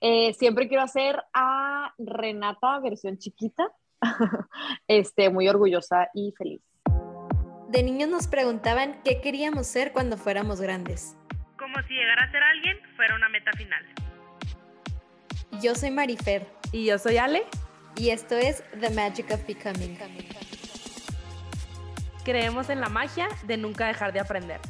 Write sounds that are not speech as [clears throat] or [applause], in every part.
Eh, siempre quiero hacer a Renata versión chiquita, [laughs] este, muy orgullosa y feliz. De niños nos preguntaban qué queríamos ser cuando fuéramos grandes. Como si llegar a ser alguien fuera una meta final. Yo soy Marifer. Y yo soy Ale. Y esto es The Magic of Becoming. Creemos en la magia de nunca dejar de aprender.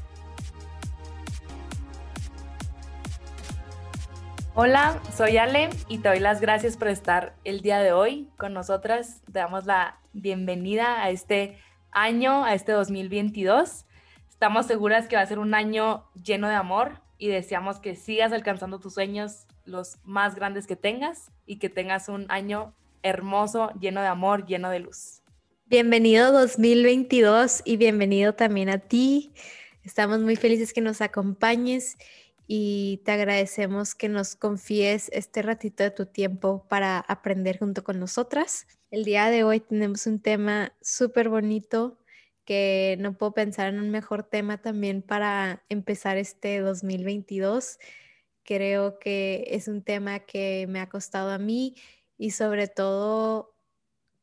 Hola, soy Ale y te doy las gracias por estar el día de hoy con nosotras. Te damos la bienvenida a este año, a este 2022. Estamos seguras que va a ser un año lleno de amor y deseamos que sigas alcanzando tus sueños, los más grandes que tengas y que tengas un año hermoso, lleno de amor, lleno de luz. Bienvenido 2022 y bienvenido también a ti. Estamos muy felices que nos acompañes y te agradecemos que nos confíes este ratito de tu tiempo para aprender junto con nosotras. El día de hoy tenemos un tema súper bonito que no puedo pensar en un mejor tema también para empezar este 2022. Creo que es un tema que me ha costado a mí y sobre todo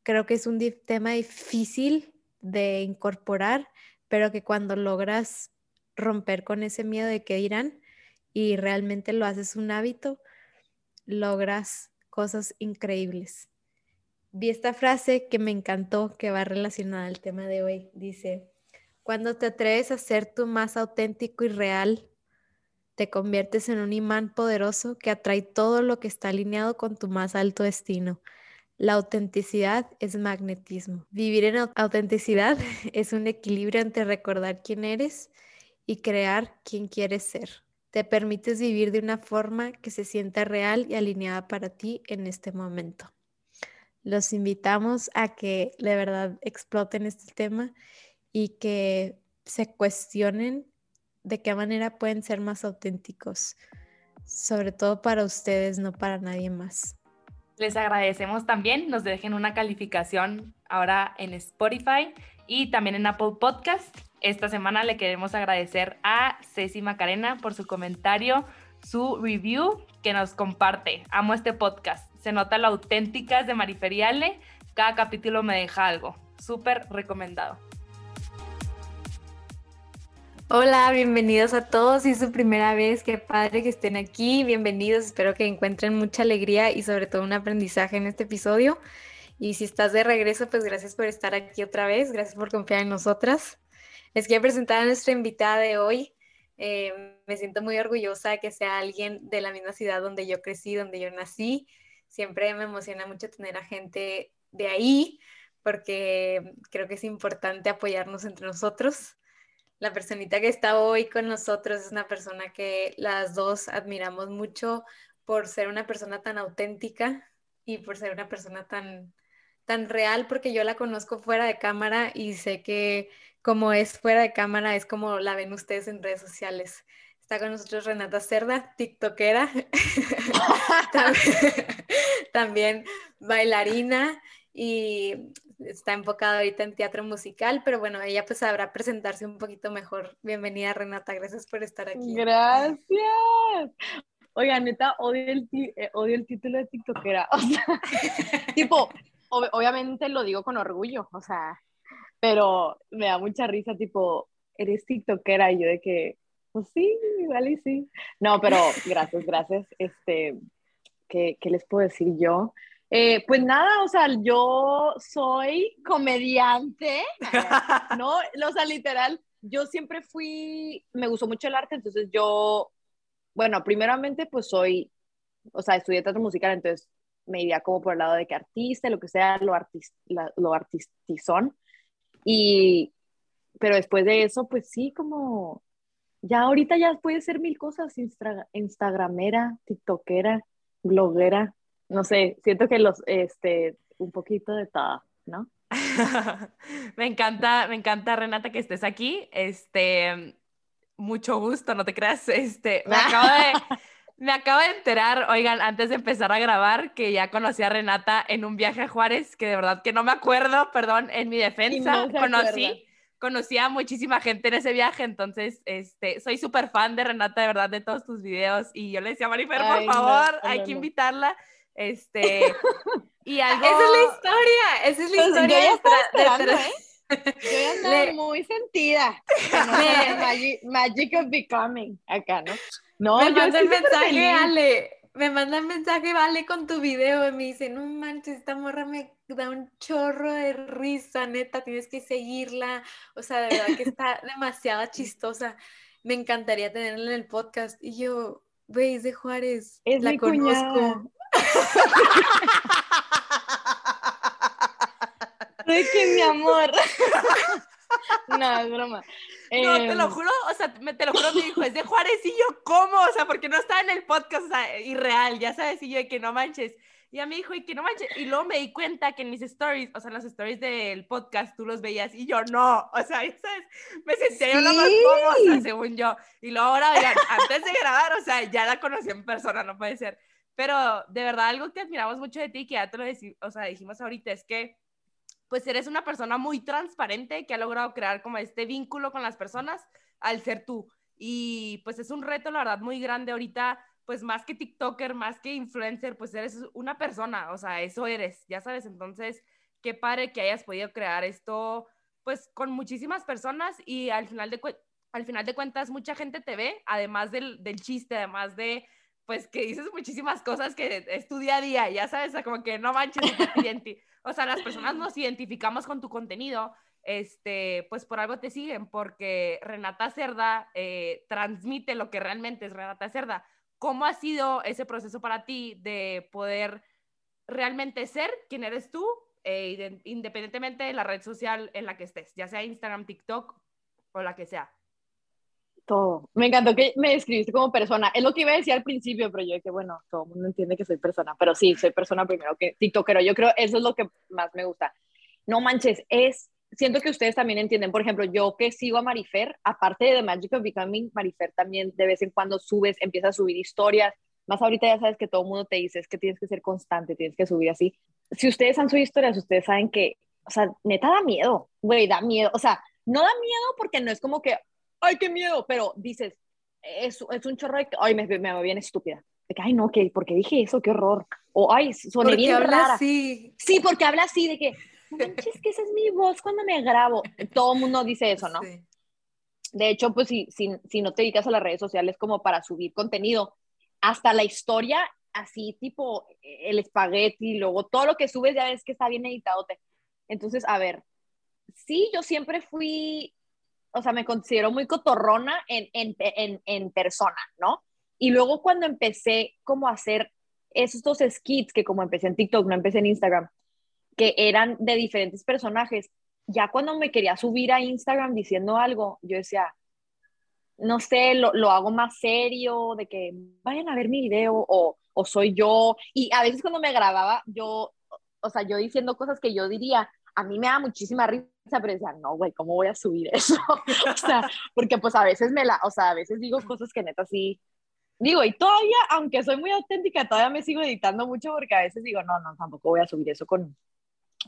creo que es un tema difícil de incorporar, pero que cuando logras romper con ese miedo de que dirán, y realmente lo haces un hábito, logras cosas increíbles. Vi esta frase que me encantó, que va relacionada al tema de hoy. Dice, cuando te atreves a ser tú más auténtico y real, te conviertes en un imán poderoso que atrae todo lo que está alineado con tu más alto destino. La autenticidad es magnetismo. Vivir en autenticidad [laughs] es un equilibrio entre recordar quién eres y crear quién quieres ser. Te permites vivir de una forma que se sienta real y alineada para ti en este momento. Los invitamos a que de verdad exploten este tema y que se cuestionen de qué manera pueden ser más auténticos, sobre todo para ustedes, no para nadie más. Les agradecemos también, nos dejen una calificación ahora en Spotify y también en Apple Podcast esta semana le queremos agradecer a Ceci Macarena por su comentario, su review que nos comparte. Amo este podcast. Se nota lo auténticas de Mariferiale. Cada capítulo me deja algo. Súper recomendado. Hola, bienvenidos a todos. Si es su primera vez, qué padre que estén aquí. Bienvenidos. Espero que encuentren mucha alegría y sobre todo un aprendizaje en este episodio. Y si estás de regreso, pues gracias por estar aquí otra vez. Gracias por confiar en nosotras. Les quiero presentar a nuestra invitada de hoy. Eh, me siento muy orgullosa de que sea alguien de la misma ciudad donde yo crecí, donde yo nací. Siempre me emociona mucho tener a gente de ahí porque creo que es importante apoyarnos entre nosotros. La personita que está hoy con nosotros es una persona que las dos admiramos mucho por ser una persona tan auténtica y por ser una persona tan, tan real, porque yo la conozco fuera de cámara y sé que como es fuera de cámara, es como la ven ustedes en redes sociales. Está con nosotros Renata Cerda, TikTokera, [laughs] [laughs] también, bailarina y está enfocada ahorita en teatro musical, pero bueno, ella pues sabrá presentarse un poquito mejor. Bienvenida Renata, gracias por estar aquí. Gracias. Oiga, neta, odio el, eh, odio el título de TikTokera. [laughs] O sea, tipo, obviamente lo digo con orgullo, o sea, pero me da mucha risa, tipo, eres tiktokera y yo de que, pues sí, igual y sí. No, pero gracias, gracias. Este, ¿qué, qué les puedo decir yo? Eh, pues nada, o sea, yo soy comediante, [laughs] ¿no? O sea, literal, yo siempre fui, me gustó mucho el arte, entonces yo, bueno, primeramente pues soy, o sea, estudié teatro musical, entonces me iría como por el lado de que artista, lo que sea, lo, artist, lo artistizón, y, pero después de eso, pues sí, como, ya ahorita ya puede ser mil cosas, instagramera, tiktokera, bloguera, no sé, siento que los, este, un poquito de todo, ¿no? [laughs] me encanta, me encanta Renata que estés aquí, este, mucho gusto, no te creas, este, me [laughs] acabo de... Me acabo de enterar, oigan, antes de empezar a grabar, que ya conocí a Renata en un viaje a Juárez, que de verdad que no me acuerdo, perdón, en mi defensa, conocí, conocí a muchísima gente en ese viaje, entonces este, soy súper fan de Renata, de verdad, de todos tus videos. Y yo le decía a Marifer, por Ay, no, favor, no, hay no, que no. invitarla. Este, [laughs] y algo... Esa es la historia, esa es la Pues, yo historia. ya estaba detrás- esperando, detrás- ¿eh? [laughs] Yo ya andaba Le- muy sentida. [laughs] Magic of Becoming, acá, ¿no? No, me yo manda el mensaje. Ale. Me manda el mensaje, Vale, con tu video. Y me dice, no manches, esta morra me da un chorro de risa, neta, tienes que seguirla. O sea, de verdad que está [laughs] demasiado chistosa. Me encantaría tenerla en el podcast. Y yo, güey, es de Juárez. Es la mi conozco. De [laughs] que mi amor. [laughs] [laughs] no, es broma. No, te lo Em, juro, o sea, me, te lo juro, me dijo, es de Juárez y yo, ¿cómo? O sea, porque no estaba en el podcast, o sea, irreal, ya sabes, y yo, de que no manches. Y a mí dijo, y que no manches. Y luego me di cuenta que en mis stories, o sea, en las stories del podcast, tú los veías y yo no. O sea, sabes, me sentía yo la más famosa, según yo. Y luego ahora, oigan, antes de grabar, o sea, ya la conocí en persona, no puede ser. Pero de verdad, algo que admiramos mucho de ti, que ya te lo o sea, dijimos ahorita, es que pues eres una persona muy transparente que ha logrado crear como este vínculo con las personas al ser tú. Y pues es un reto, la verdad, muy grande ahorita, pues más que TikToker, más que influencer, pues eres una persona, o sea, eso eres, ya sabes. Entonces, qué padre que hayas podido crear esto, pues con muchísimas personas y al final de, al final de cuentas mucha gente te ve, además del, del chiste, además de pues que dices muchísimas cosas que es tu día a día, ya sabes, o sea, como que no manches, [laughs] o sea, las personas nos identificamos con tu contenido, este, pues por algo te siguen, porque Renata Cerda eh, transmite lo que realmente es Renata Cerda. ¿Cómo ha sido ese proceso para ti de poder realmente ser quien eres tú, eh, independientemente de la red social en la que estés, ya sea Instagram, TikTok o la que sea? Todo. Me encantó que me describiste como persona. Es lo que iba a decir al principio, pero yo que bueno, todo el mundo entiende que soy persona, pero sí, soy persona primero que TikTokero. Yo creo eso es lo que más me gusta. No manches, es siento que ustedes también entienden, por ejemplo, yo que sigo a Marifer, aparte de The Magic of Becoming, Marifer también de vez en cuando subes, empieza a subir historias, más ahorita ya sabes que todo el mundo te dice, es que tienes que ser constante, tienes que subir así. Si ustedes han subido historias, ustedes saben que, o sea, neta da miedo, güey, da miedo, o sea, no da miedo porque no es como que, ay, qué miedo, pero dices, es, es un chorro de, ay, me, me va bien estúpida. De que, ay, no, que, ¿por qué dije eso? Qué horror. O, ay, soné Porque bien habla rara. así. Sí, porque habla así de que, manches, que esa es mi voz cuando me grabo. Todo el mundo dice eso, ¿no? Sí. De hecho, pues si, si, si no te dedicas a las redes sociales como para subir contenido, hasta la historia, así tipo el espagueti, luego todo lo que subes ya ves que está bien editadote. Entonces, a ver, sí, yo siempre fui, o sea, me considero muy cotorrona en, en, en, en persona, ¿no? Y luego cuando empecé como a hacer estos skits, que como empecé en TikTok, no empecé en Instagram, que eran de diferentes personajes, ya cuando me quería subir a Instagram diciendo algo, yo decía, no sé, lo, lo hago más serio, de que vayan a ver mi video o, o soy yo. Y a veces cuando me grababa, yo, o sea, yo diciendo cosas que yo diría, a mí me da muchísima risa, pero decía, no, güey, ¿cómo voy a subir eso? [laughs] o sea, porque pues a veces me la, o sea, a veces digo cosas que neta sí, digo, y todavía, aunque soy muy auténtica, todavía me sigo editando mucho porque a veces digo, no, no, tampoco voy a subir eso con,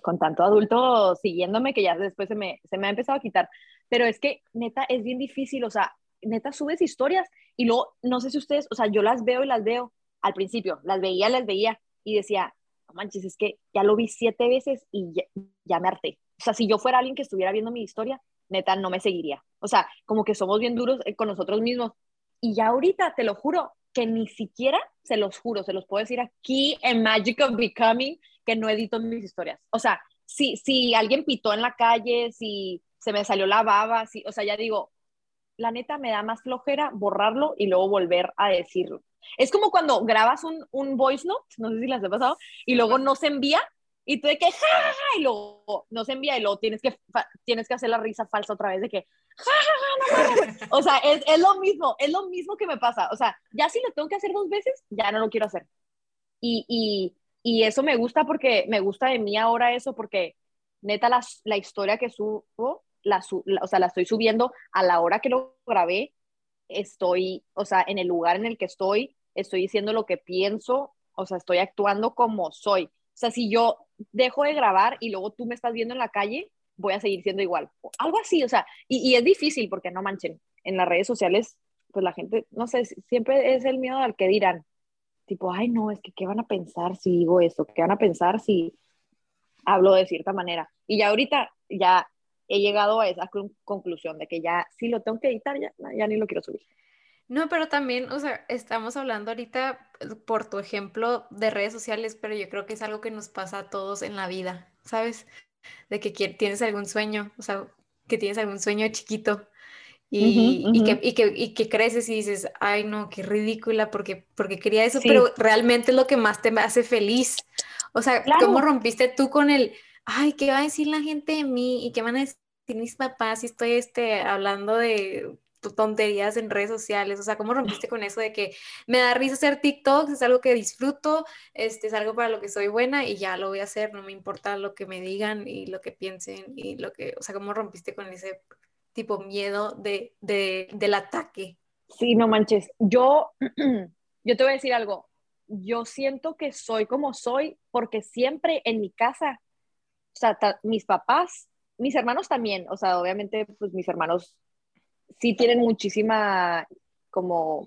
con tanto adulto siguiéndome que ya después se me, se me ha empezado a quitar. Pero es que neta es bien difícil, o sea, neta subes historias y luego, no sé si ustedes, o sea, yo las veo y las veo al principio, las veía, las veía y decía, no manches, es que ya lo vi siete veces y ya, ya me harté. O sea, si yo fuera alguien que estuviera viendo mi historia, neta no me seguiría. O sea, como que somos bien duros eh, con nosotros mismos. Y ya ahorita, te lo juro, que ni siquiera, se los juro, se los puedo decir aquí en Magic of Becoming, que no edito mis historias. O sea, si, si alguien pitó en la calle, si se me salió la baba, si, o sea, ya digo, la neta me da más flojera borrarlo y luego volver a decirlo. Es como cuando grabas un, un voice note, no sé si las he pasado, y luego no se envía, y tú de que, ja, ja, ja, y luego no se envía, y luego tienes que, tienes que hacer la risa falsa otra vez de que, ja, ja, ja, no, no, no. [laughs] O sea, es, es lo mismo, es lo mismo que me pasa. O sea, ya si lo tengo que hacer dos veces, ya no lo quiero hacer. Y, y, y eso me gusta porque me gusta de mí ahora eso, porque neta la, la historia que subo, la, la, o sea, la estoy subiendo a la hora que lo grabé, estoy, o sea, en el lugar en el que estoy, estoy diciendo lo que pienso, o sea, estoy actuando como soy. O sea, si yo dejo de grabar y luego tú me estás viendo en la calle, voy a seguir siendo igual. algo así, o sea, y, y, es difícil porque no manchen, en las redes sociales, pues la gente, no sé, siempre es el miedo al que dirán. Tipo, ay, no, es que qué van a pensar si digo eso, qué van a pensar si hablo de cierta manera. Y ya ahorita ya he llegado a esa conclusión de que ya si lo tengo que editar, ya, ya ni lo quiero subir. No, pero también, o sea, estamos hablando ahorita pues, por tu ejemplo de redes sociales, pero yo creo que es algo que nos pasa a todos en la vida, ¿sabes? De que tienes algún sueño, o sea, que tienes algún sueño chiquito y, y, que, y, que, y, que, creces y dices, ay no, qué ridícula, porque, porque quería eso, pero realmente es lo que más te hace feliz. O sea, ¿cómo rompiste tú con el, ay, qué va a decir la gente de mí y qué van a decir mis papás si estoy este, hablando de tonterías en redes sociales, o sea, ¿cómo rompiste con eso de que me da risa hacer TikToks, es algo que disfruto, este, es algo para lo que soy buena y ya lo voy a hacer, no me importa lo que me digan y lo que piensen y lo que, o sea, ¿cómo rompiste con ese tipo miedo de, de, del ataque? Sí, no manches, yo, [clears throat] yo te voy a decir algo, yo siento que soy como soy porque siempre en mi casa, o sea, mis papás, mis hermanos también, o sea, obviamente, pues mis hermanos sí tienen muchísima como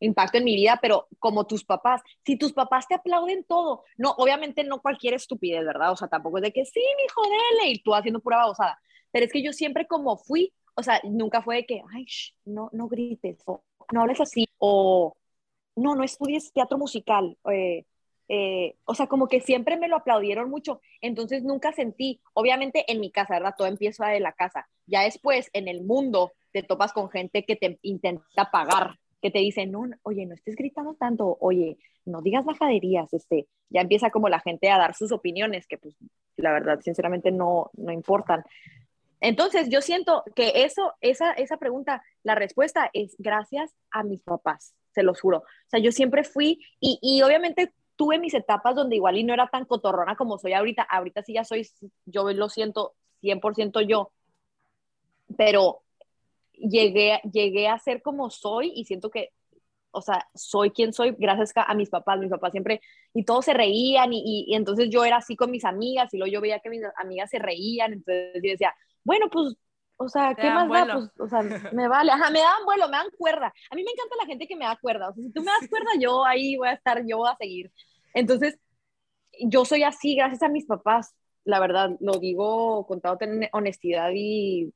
impacto en mi vida, pero como tus papás, si tus papás te aplauden todo, no, obviamente no cualquier estupidez, ¿verdad? O sea, tampoco es de que sí, mi hijo, dele, y tú haciendo pura babosada, pero es que yo siempre como fui, o sea, nunca fue de que, ay, no, no grites, o no hables así, o no, no estudies teatro musical, eh, eh, o sea, como que siempre me lo aplaudieron mucho, entonces nunca sentí, obviamente en mi casa, ¿verdad? Todo empieza de la casa, ya después en el mundo te topas con gente que te intenta pagar, que te dice, no, oye, no estés gritando tanto, oye, no digas bajaderías, este, ya empieza como la gente a dar sus opiniones, que pues la verdad, sinceramente no, no importan. Entonces, yo siento que eso, esa, esa pregunta, la respuesta es gracias a mis papás, se los juro. O sea, yo siempre fui y, y obviamente tuve mis etapas donde igual y no era tan cotorrona como soy ahorita. Ahorita sí ya soy, yo lo siento 100% yo, pero llegué, llegué a ser como soy y siento que, o sea, soy quien soy gracias a mis papás. Mis papás siempre, y todos se reían y, y, entonces yo era así con mis amigas y luego yo veía que mis amigas se reían, entonces yo decía, bueno, pues o sea, ¿qué más da? Pues, o sea, me vale. Ajá, me dan vuelo, me dan cuerda. A mí me encanta la gente que me da cuerda. O sea, si tú me das cuerda, yo ahí voy a estar, yo voy a seguir. Entonces, yo soy así gracias a mis papás, la verdad, lo digo con toda honestidad y,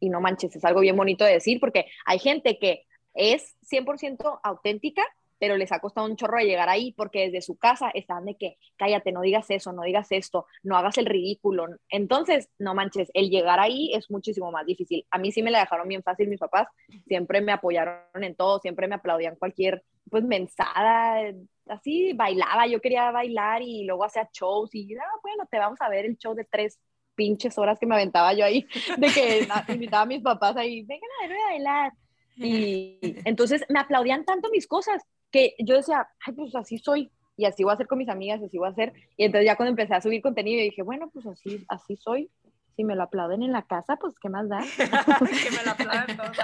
y no manches, es algo bien bonito de decir, porque hay gente que es 100% auténtica, pero les ha costado un chorro de llegar ahí porque desde su casa están de que cállate, no digas eso, no digas esto, no hagas el ridículo. Entonces, no manches, el llegar ahí es muchísimo más difícil. A mí sí me la dejaron bien fácil mis papás, siempre me apoyaron en todo, siempre me aplaudían cualquier pues mensada, así bailaba, yo quería bailar y luego hacía shows y ah, bueno, te vamos a ver el show de tres pinches horas que me aventaba yo ahí, [laughs] de que invitaba a mis papás ahí, vengan a verme a bailar. Y entonces me aplaudían tanto mis cosas que yo decía, ay, pues así soy, y así voy a hacer con mis amigas, así voy a hacer. Y entonces ya cuando empecé a subir contenido, dije, bueno, pues así, así soy. Si me lo aplauden en la casa, pues ¿qué más da? [laughs] que me lo aplauden todos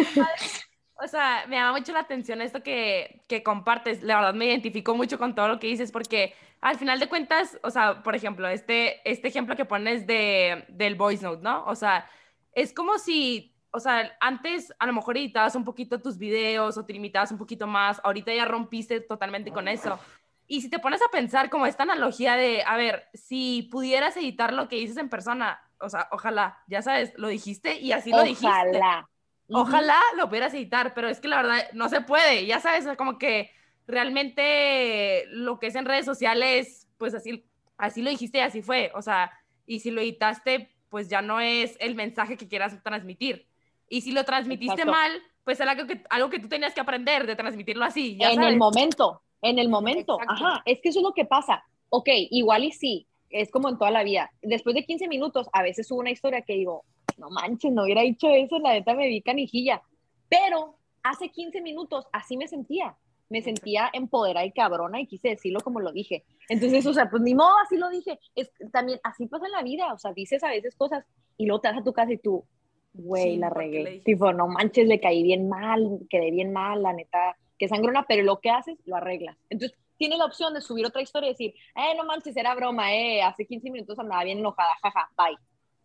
[laughs] o sea, me llama mucho la atención esto que, que, compartes. La verdad me identifico mucho con todo lo que dices porque al final de cuentas, o sea, por ejemplo, este, este ejemplo que pones de, del voice note, ¿no? O sea, es como si, o sea, antes a lo mejor editabas un poquito tus videos o te limitabas un poquito más, ahorita ya rompiste totalmente con eso. Y si te pones a pensar como esta analogía de, a ver, si pudieras editar lo que dices en persona, o sea, ojalá, ya sabes, lo dijiste y así lo dijiste. Ojalá. Ojalá lo pudieras editar, pero es que la verdad no se puede, ya sabes, como que realmente lo que es en redes sociales, pues así, así lo dijiste y así fue, o sea, y si lo editaste, pues ya no es el mensaje que quieras transmitir. Y si lo transmitiste mal, pues era algo que, algo que tú tenías que aprender de transmitirlo así. Ya en el momento, en el momento, ajá, es que eso es lo que pasa. Ok, igual y sí, es como en toda la vida. Después de 15 minutos, a veces subo una historia que digo, no manches, no hubiera dicho eso, la neta me vi canijilla. Pero hace 15 minutos así me sentía. Me sentía empoderada y cabrona y quise decirlo como lo dije. Entonces, o sea, pues ni modo, así lo dije. Es, también así pasa en la vida. O sea, dices a veces cosas y luego te vas a tu casa y tú, güey, la regué. Tipo, no manches, le caí bien mal, quedé bien mal, la neta, que sangrona, pero lo que haces, lo arreglas. Entonces, tienes la opción de subir otra historia y decir, eh, no manches, era broma, eh, hace 15 minutos andaba bien enojada, jaja, bye.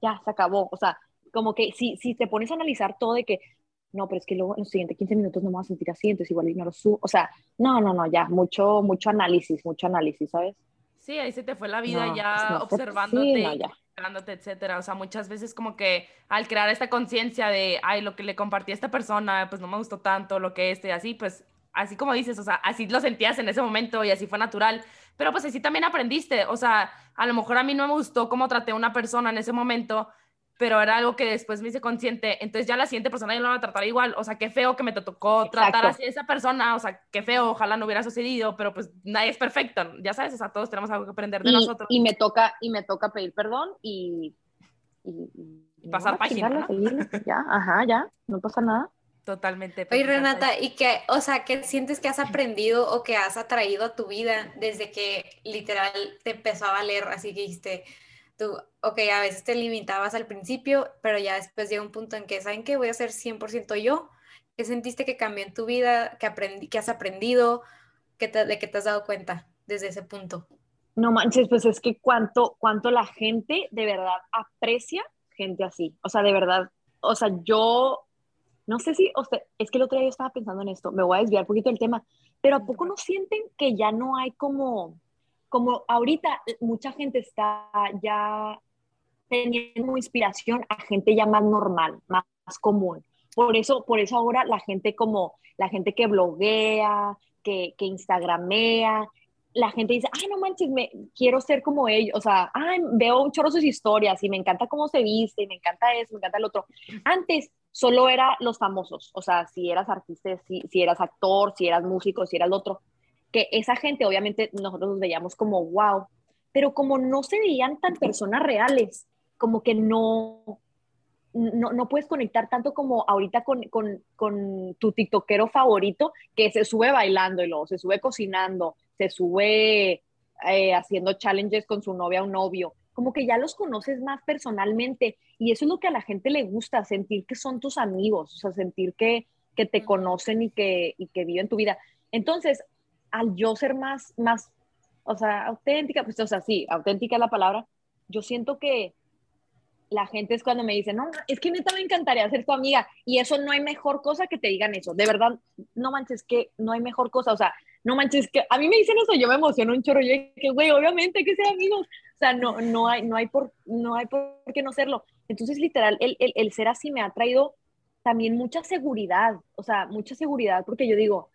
Ya, se acabó. O sea, como que si, si te pones a analizar todo de que, no, pero es que luego en los siguientes 15 minutos no me voy a sentir así, entonces igual ignoro su, o sea, no, no, no, ya, mucho, mucho análisis, mucho análisis, ¿sabes? Sí, ahí se te fue la vida No, ya pues no, observándote, sí, no, ya. etcétera. O sea, muchas veces como que al crear esta conciencia de, ay, lo que le compartí a esta persona, pues no me gustó tanto, lo que este, así, pues así como dices, o sea, así lo sentías en ese momento y así fue natural, pero pues así también aprendiste, o sea, a lo mejor a mí no me gustó cómo traté a una persona en ese momento, pero era algo que después me hice consciente, entonces ya la siguiente persona yo no la va a tratar igual, o sea, qué feo que me tocó tratar Exacto. así a esa persona, o sea, qué feo, ojalá no hubiera sucedido, pero pues nadie es perfecto, ya sabes, o sea, todos tenemos algo que aprender de Y, nosotros. y me toca, y me toca pedir perdón y... Y, Y pasar no, página, ¿no? [laughs] Ya, ajá, ya, no pasa nada. Totalmente. Oye, Renata, ¿y qué, o sea, qué sientes que has aprendido o que has atraído a tu vida desde que literal te empezó a valer? Así que dijiste, tú, ok, a veces te limitabas al principio, pero ya después llega un punto en que, ¿saben qué? Voy a ser 100% yo. ¿Qué sentiste que cambió en tu vida? ¿Qué, aprendí, que has aprendido? ¿Qué te- ¿De qué te has dado cuenta desde ese punto? No manches, pues es que cuánto, cuánto la gente de verdad aprecia gente así. O sea, de verdad, o sea, yo no sé si, sea, es que el otro día yo estaba pensando en esto, me voy a desviar un poquito del tema, pero ¿a poco no sienten que ya no hay como, como ahorita mucha gente está ya teniendo inspiración a gente ya más normal, más, común? Por eso, por eso ahora la gente como, la gente que bloguea, que, que instagramea, la gente dice, ay, no manches, me, quiero ser como ellos, o sea, ay, veo un chorro sus historias y me encanta cómo se viste, y me encanta eso, me encanta el otro. Antes solo era los famosos, o sea, si eras artista, si, si eras actor, si eras músico, si eras lo otro, que esa gente obviamente nosotros los veíamos como wow, pero como no se veían tan personas reales, como que no, no, no puedes conectar tanto como ahorita con, con, con tu tiktokero favorito que se sube bailando y luego se sube cocinando, se sube eh, haciendo challenges con su novia o novio. Como que ya los conoces más personalmente y eso es lo que a la gente le gusta, sentir que son tus amigos, o sea, sentir que, que te conocen y que, y que viven tu vida. Entonces, al yo ser más, más, o sea, auténtica, pues, o sea, sí, auténtica es la palabra, yo siento que la gente es cuando me dice, no, es que neta me encantaría ser tu amiga. Y eso no hay mejor cosa que te digan eso. De verdad, no manches que no hay mejor cosa. O sea, no manches que a mí me dicen eso, yo me emociono un chorro. Yo que, güey, obviamente que ser amigos. O sea, no, no, hay, no, hay por, no hay por qué no serlo. Entonces, literal, el, el, el ser así me ha traído también mucha seguridad. O sea, mucha seguridad porque yo digo,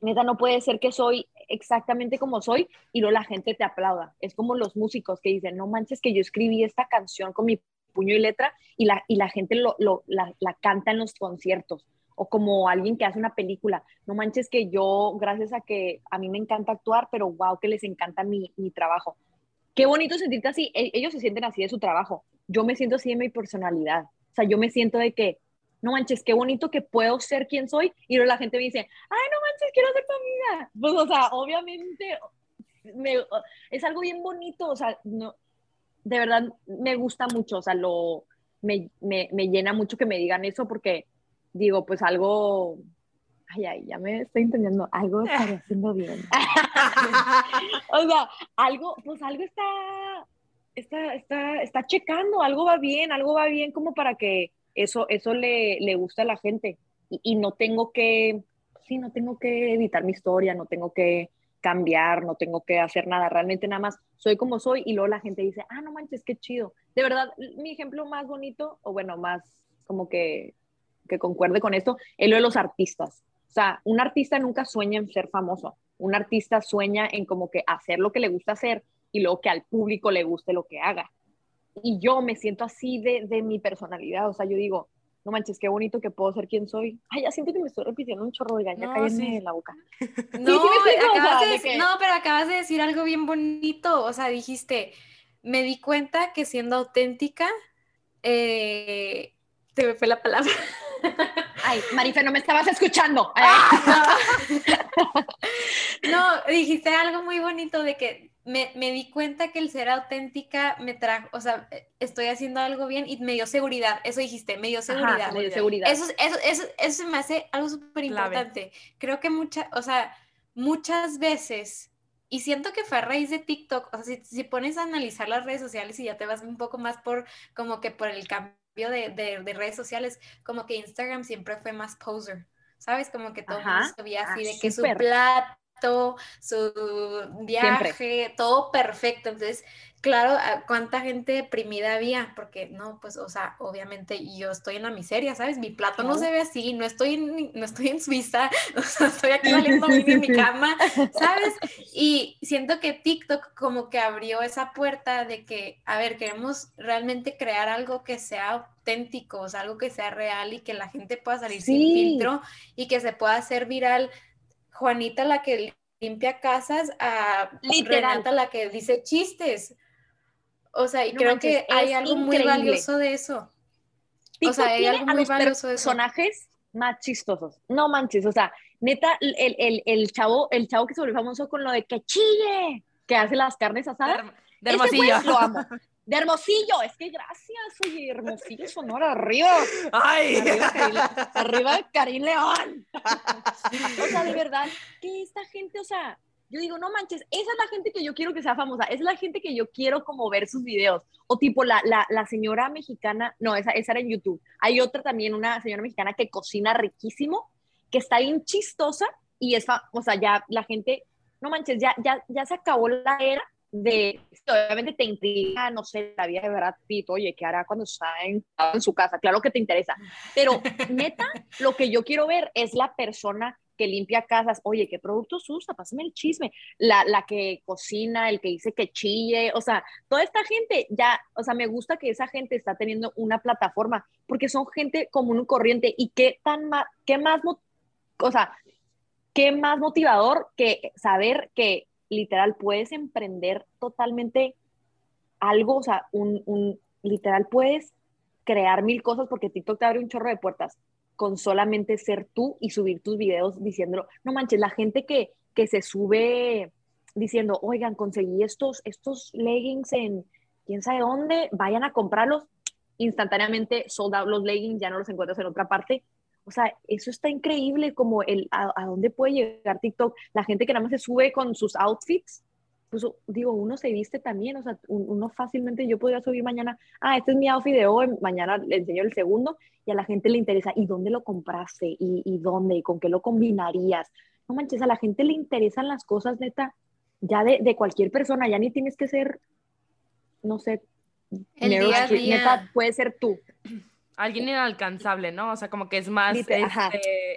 neta, no puede ser que soy exactamente como soy y luego la gente te aplauda. Es como los músicos que dicen, no manches que yo escribí esta canción con mi puño y letra y la, y la gente lo, lo, la, la, canta en los conciertos o como alguien que hace una película. No manches que yo, gracias a que a mí me encanta actuar, pero wow, que les encanta mi, mi trabajo. Qué bonito sentirte así. E, Ellos se sienten así de su trabajo. Yo me siento así de mi personalidad. O sea, yo me siento de que, no manches, qué bonito que puedo ser quien soy. Y luego la gente me dice, ay, no manches, quiero ser tu amiga. Pues, o sea, obviamente me, es algo bien bonito. O sea, no, de verdad me gusta mucho, o sea, lo, me, me, me, llena mucho que me digan eso porque digo, pues algo, ay, ay, ya me estoy entendiendo, algo estaré [laughs] haciendo bien. [laughs] [laughs] o sea, algo, pues algo está, está, está, está checando, algo va bien, algo va bien como para que eso, eso le, le guste a la gente y, y no tengo que, sí, no tengo que editar mi historia, no tengo que cambiar, no tengo que hacer nada, realmente nada más soy como soy y luego la gente dice, ah, no manches, qué chido. De verdad, mi ejemplo más bonito, o bueno, más como que, que concuerde con esto, es lo de los artistas. O sea, un artista nunca sueña en ser famoso, un artista sueña en como que hacer lo que le gusta hacer y luego que al público le guste lo que haga. Y yo me siento así de, de mi personalidad, o sea, yo digo, no manches, qué bonito que puedo ser quien soy. Ay, ya siento que me estoy repitiendo un chorro de gaña, no, cállenme sí. en la boca. No, [laughs] sí, sí acabas de decir, que... no, pero acabas de decir algo bien bonito. O sea, dijiste, me di cuenta que siendo auténtica, eh, te me fue la palabra. [laughs] Ay, Marife, no me estabas escuchando. Ah, [laughs] no. dijiste algo muy bonito de que me, me, di cuenta que el ser auténtica me trajo, o sea, estoy haciendo algo bien y me dio seguridad. Eso dijiste, me dio seguridad. me dio seguridad. Eso, eso, eso, eso me hace algo súper importante. Creo que muchas, o sea, muchas veces y siento que fue a raíz de TikTok, o sea, si, si, pones a analizar las redes sociales y ya te vas un poco más por, como que por el cambio de, de, redes sociales, como que Instagram siempre fue más poser, ¿sabes? Como que todo el mundo así ah, de que su plato, su viaje, todo perfecto. Entonces, claro, cuánta gente deprimida había, porque no, pues, o sea, obviamente yo estoy en la miseria, ¿sabes? Mi plato no se ve así, no estoy en, no estoy en Suiza, [laughs] o sea, estoy aquí valiendo en mi cama, ¿sabes? [laughs] Y siento que TikTok como que abrió esa puerta de que, a ver, queremos realmente crear algo que sea auténtico, o sea, algo que sea real y que la gente pueda salir sin filtro y que se pueda hacer viral. Juanita la que limpia casas a Renata la que dice chistes. O sea, y creo que hay algo muy valioso de eso. o sea, hay algo muy valioso de eso. Personajes más chistosos. No manches, o sea, neta, el, el, el, chavo, el chavo que se volvió famoso con lo de que chille, que hace las carnes asadas. De, hermosillo. lo amo. [laughs] De Hermosillo, es que gracias, oye, Hermosillo Sonora, arriba. ¡Ay! Arriba, Karim León. o sea, de verdad, que esta gente, o sea, yo digo, no manches, esa es la gente que yo quiero que sea famosa, esa es la gente que yo quiero como ver sus videos. O tipo la, la, la señora mexicana, no, esa, esa era en YouTube. Hay otra también, una señora mexicana que cocina riquísimo, que está bien chistosa y es, o sea, ya la gente, no manches, ya, ya, ya se acabó la era de, obviamente te intriga, no sé, la vida de Brad Pitt, oye, ¿qué hará cuando está en, en su casa? Claro que te interesa, pero neta, [laughs] lo que yo quiero ver es la persona que limpia casas, oye, ¿qué productos usa? Pásame el chisme. La, la que cocina, el que dice que chille, o sea, toda esta gente ya, o sea, me gusta que esa gente está teniendo una plataforma, porque son gente común y corriente, y qué tan más, qué más, o sea, qué más motivador que saber que literal puedes emprender totalmente algo, o sea, un, un literal puedes crear mil cosas porque TikTok te abre un chorro de puertas con solamente ser tú y subir tus videos diciéndolo. No manches, la gente que, que se sube diciendo, oigan, conseguí estos, estos leggings en quién sabe dónde, vayan a comprarlos, instantáneamente sold los leggings, ya no los encuentras en otra parte. O sea, eso está increíble, como el a, dónde puede llegar TikTok. La gente que nada más se sube con sus outfits, pues digo, uno se viste también, o sea, uno fácilmente, yo podría subir mañana, ah, este es mi outfit de hoy, mañana le enseño el segundo, y a la gente le interesa, ¿y dónde lo compraste? ¿Y, y dónde? ¿Y con qué lo combinarías? No manches, a la gente le interesan las cosas, neta, ya de, de cualquier persona, ya ni tienes que ser, no sé, el día a día. neta, puede ser tú alguien inalcanzable, ¿no? O sea, como que es más, este,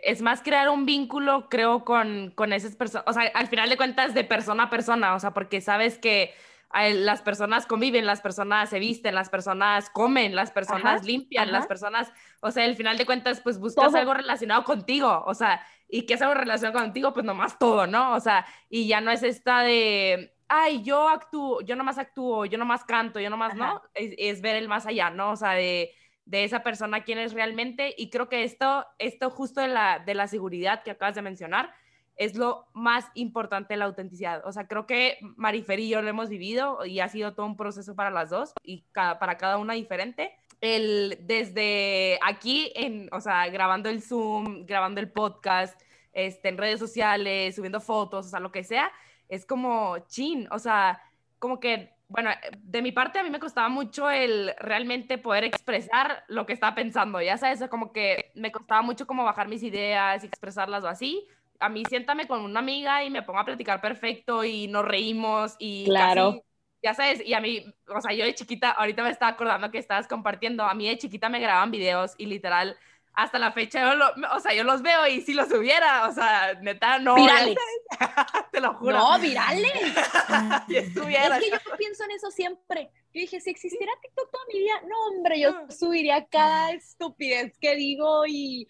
es más crear un vínculo, creo, con, con esas personas, o sea, al final de cuentas, de persona a persona, o sea, porque sabes que las personas conviven, las personas se visten, las personas comen, las personas limpian, las personas, o sea, al final de cuentas, pues buscas algo relacionado contigo, o sea, y que es algo relacionado contigo, pues nomás todo, ¿no? O sea, y ya no es esta de, ay, yo actúo, yo nomás actúo, yo nomás canto, yo nomás, ¿no? Es, es ver el más allá, ¿no? O sea, de de esa persona quién es realmente y creo que esto, esto justo de la, de la seguridad que acabas de mencionar es lo más importante la autenticidad. O sea, creo que Marifer y yo lo hemos vivido y ha sido todo un proceso para las dos y para cada una diferente. El, desde aquí, en, o sea, grabando el Zoom, grabando el podcast, este, en redes sociales, subiendo fotos, o sea, lo que sea, es como chin, o sea, como que bueno, de mi parte a mí me costaba mucho el realmente poder expresar lo que estaba pensando, ya sabes, como que me costaba mucho como bajar mis ideas y expresarlas o así. A mí siéntame con una amiga y me pongo a platicar perfecto y nos reímos y claro. ya sabes, y a mí, o sea, yo de chiquita, ahorita me estaba acordando que estabas compartiendo, a mí de chiquita me grababan videos y literal hasta la fecha, yo o sea, yo los veo y si los hubiera, o sea, neta, no. Virales. [laughs] Te lo juro. No, virales. [laughs] si estuviera. Es que yo pienso en eso siempre. Yo dije, si existiera TikTok toda mi vida, no, hombre, yo subiría cada estupidez que digo y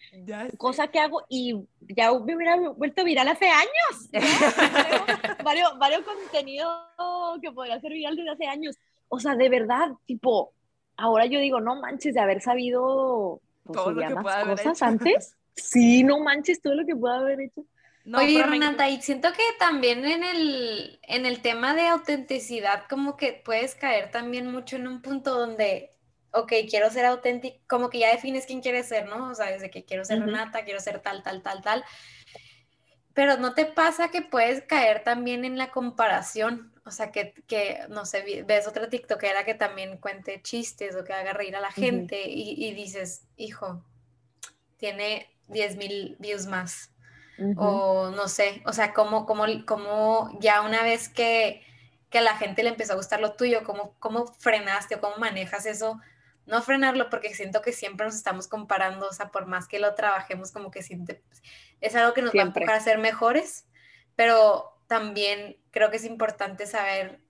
cosa que hago y ya me hubiera vuelto viral hace años. [laughs] varios, varios contenidos que podría ser viral desde hace años. O sea, de verdad, tipo, ahora yo digo, no manches de haber sabido pues Todo lo que más pueda haber cosas hecho. antes. [laughs] Sí, no manches todo lo que pueda haber hecho. No, Oye, Renata, y siento que también en el, en el tema de autenticidad, como que puedes caer también mucho en un punto donde, ok, quiero ser auténtico, como que ya defines quién quieres ser, ¿no? O sea, desde que quiero ser. Renata, quiero ser tal, tal, tal, tal. Pero ¿no te pasa que puedes caer también en la comparación? O sea, que, que no sé, ves otra TikTokera que también cuente chistes o que haga reír a la gente y, y dices, hijo, tiene 10 mil views más o no sé, o sea, cómo, cómo, cómo ya una vez que, que a la gente le empezó a gustar lo tuyo, cómo, cómo frenaste o cómo manejas eso, no frenarlo porque siento que siempre nos estamos comparando, o sea, por más que lo trabajemos, como que siente, es algo que nos va a Siempre. empujar a ser mejores, pero también creo que es importante saber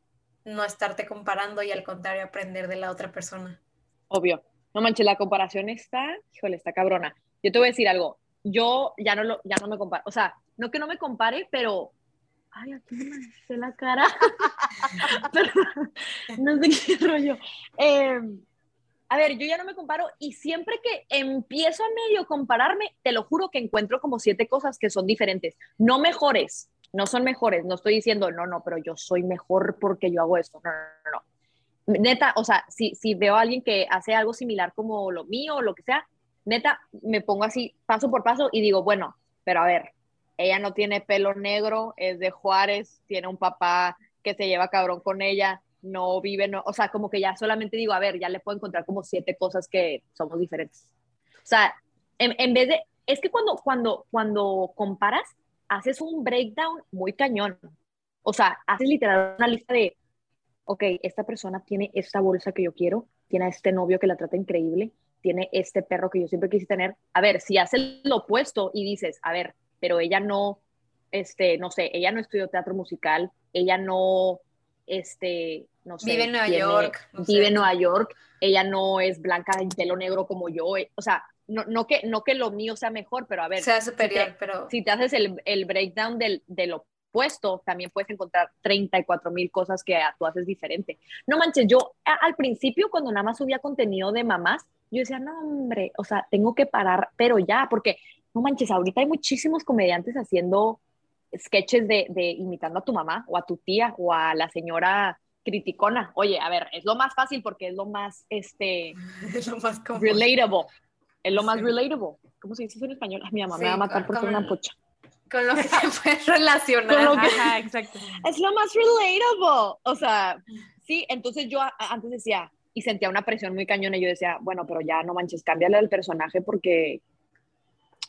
no estarte comparando y al contrario aprender de la otra persona. Obvio. No manches, la comparación está, híjole, está cabrona. Yo te voy a decir algo. Yo ya no lo, ya no me comparo. O sea, no que no me compare, pero. Ay, aquí me la cara. [laughs] Pero, no sé qué rollo. Eh, a ver, yo ya no me comparo y siempre que empiezo a medio compararme, te lo juro que encuentro como siete cosas que son diferentes. No mejores, no son mejores. No estoy diciendo, no, no, pero yo soy mejor porque yo hago esto. No, no, no, neta, o sea, si, si veo a alguien que hace algo similar como lo mío o lo que sea, neta, me pongo así paso por paso y digo, bueno, pero a ver, ella no tiene pelo negro, es de Juárez, tiene un papá que se lleva cabrón con ella, no vive, no, o sea, como que ya solamente digo, a ver, ya le puedo encontrar como siete cosas que somos diferentes. O sea, en, en vez de, es que cuando, cuando, cuando comparas, haces un breakdown muy cañón. O sea, haces literal una lista de, ok, esta persona tiene esta bolsa que yo quiero, tiene a este novio que la trata increíble, tiene este perro que yo siempre quise tener. A ver, si haces lo opuesto y dices, a ver, pero ella no, este, no sé, ella no estudió teatro musical, ella no, este, no sé. Vive en Nueva tiene- York, no vive sé. en Nueva York, ella no es blanca en pelo negro como yo, eh, o sea, no, no, que, no que lo mío sea mejor, pero a ver, sea superior, si te- pero... si te haces el, el breakdown del, del opuesto, también puedes encontrar 34 mil cosas que tú haces diferente. No manches, yo a- al principio cuando nada más subía contenido de mamás, yo decía, no hombre, o sea, tengo que parar, pero ya, porque no manches, ahorita hay muchísimos comediantes haciendo sketches de, de imitando a tu mamá o a tu tía o a la señora criticona. Oye, a ver, es lo más fácil porque es lo más, este, [laughs] es lo más común. relatable. Es lo más Sí. relatable. ¿Cómo se dice eso en español? Ay, mi mamá Sí, me va a matar por como ser una pocha. Con lo que te puedes [laughs] relacionar. Que- Ajá, [laughs] exacto. es lo más relatable. O sea, sí, entonces yo antes decía, y sentía una presión muy cañona, y yo decía, bueno, pero ya no manches, cámbiale al personaje porque...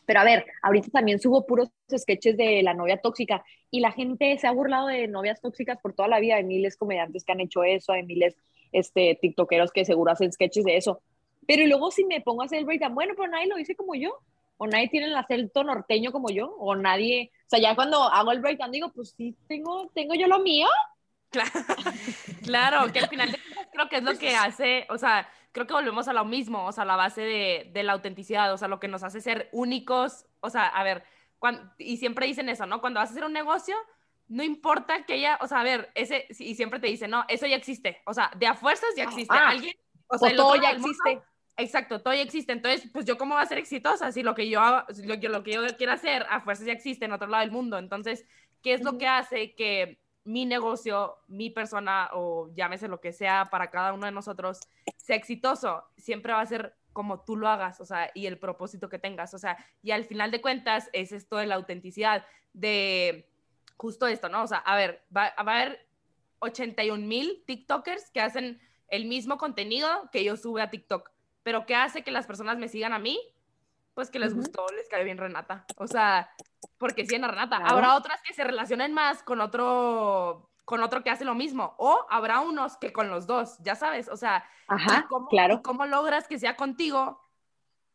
Pero a ver, ahorita también subo puros sketches de la novia tóxica y la gente se ha burlado de novias tóxicas por toda la vida. Hay miles comediantes que han hecho eso, hay miles este, tiktokeros que seguro hacen sketches de eso. Pero luego si me pongo a hacer el breakdown, bueno, pero nadie lo dice como yo, o nadie tiene el acento norteño como yo, o nadie, o sea, ya cuando hago el breakdown digo, pues sí, tengo, tengo yo lo mío, Claro, [laughs] claro, que al final creo que es lo que hace, o sea, creo que volvemos a lo mismo, o sea, la base de, de la autenticidad, o sea, lo que nos hace ser únicos, o sea, a ver, cuan- y siempre dicen eso, ¿no? Cuando vas a hacer un negocio, no importa que haya, o sea, a ver, ese, y siempre te dicen, no, eso ya existe, o sea, de a fuerzas ya existe, Ah, alguien, o sea, todo ya mundo- existe. Exacto, todo ya existe. Entonces, pues yo cómo va a ser exitosa si lo que yo lo, que- lo que yo quiero hacer a fuerzas ya existe en otro lado del mundo. Entonces, ¿qué es lo que hace que mi negocio, mi persona o llámese lo que sea para cada uno de nosotros sea exitoso? Siempre va a ser como tú lo hagas, o sea, y el propósito que tengas, o sea, y al final de cuentas es esto de la autenticidad, de justo esto, ¿no? O sea, a ver, va, va a haber 81 mil TikTokers que hacen el mismo contenido que yo sube a TikTok. Pero ¿qué hace que las personas me sigan a mí? Pues que les gustó, les cae bien Renata. O sea, porque siguen a Renata. Claro. Habrá otras que se relacionen más con otro, con otro que hace lo mismo. O habrá unos que con los dos, ya sabes. O sea, Ajá, ¿y cómo, claro. cómo logras que sea contigo?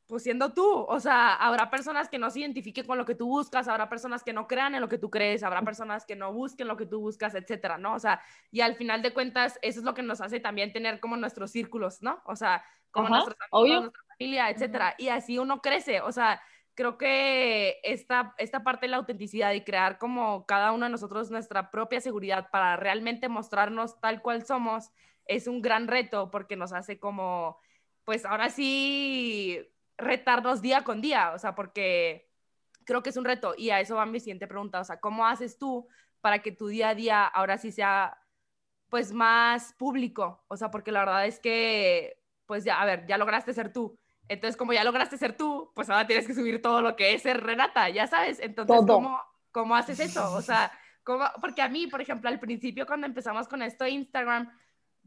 Pues siendo tú, o sea, habrá personas que no se identifiquen con lo que tú buscas, habrá personas que no crean en lo que tú crees, habrá personas que no busquen lo que tú buscas, etcétera, ¿no? O sea, y al final de cuentas, eso es lo que nos hace también tener como nuestros círculos, ¿no? O sea, como Ajá, nuestros amigos, nuestra familia, etcétera, y así uno crece, o sea, creo que esta, esta parte de la autenticidad y crear como cada uno de nosotros nuestra propia seguridad para realmente mostrarnos tal cual somos es un gran reto porque nos hace como, pues ahora sí, retarnos día con día, o sea, porque creo que es un reto y a eso va mi siguiente pregunta, o sea, ¿cómo haces tú para que tu día a día ahora sí sea pues más público? O sea, porque la verdad es que, pues ya, a ver, ya lograste ser tú. Entonces, como ya lograste ser tú, pues ahora tienes que subir todo lo que es ser Renata, ya sabes. Entonces, ¿cómo, ¿cómo haces eso? O sea, ¿cómo? porque a mí, por ejemplo, al principio cuando empezamos con esto de Instagram,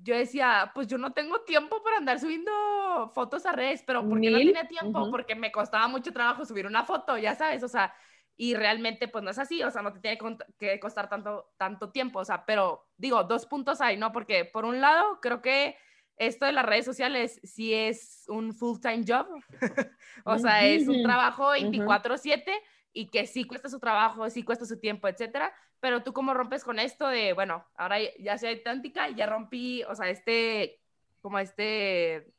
yo decía, pues yo no tengo tiempo para andar subiendo fotos a redes, pero ¿por qué no tenía tiempo? Porque me costaba mucho trabajo subir una foto, ya sabes, o sea, y realmente pues no es así, o sea, no te tiene que costar tanto, tanto tiempo, o sea, pero digo, dos puntos hay, ¿no? Porque por un lado, creo que esto de las redes sociales sí es un full-time job, [laughs] o sea, es un trabajo 24/7 y que sí cuesta su trabajo, sí cuesta su tiempo, etcétera, pero tú cómo rompes con esto de, bueno, ahora ya soy auténtica y ya rompí, o sea, este, como este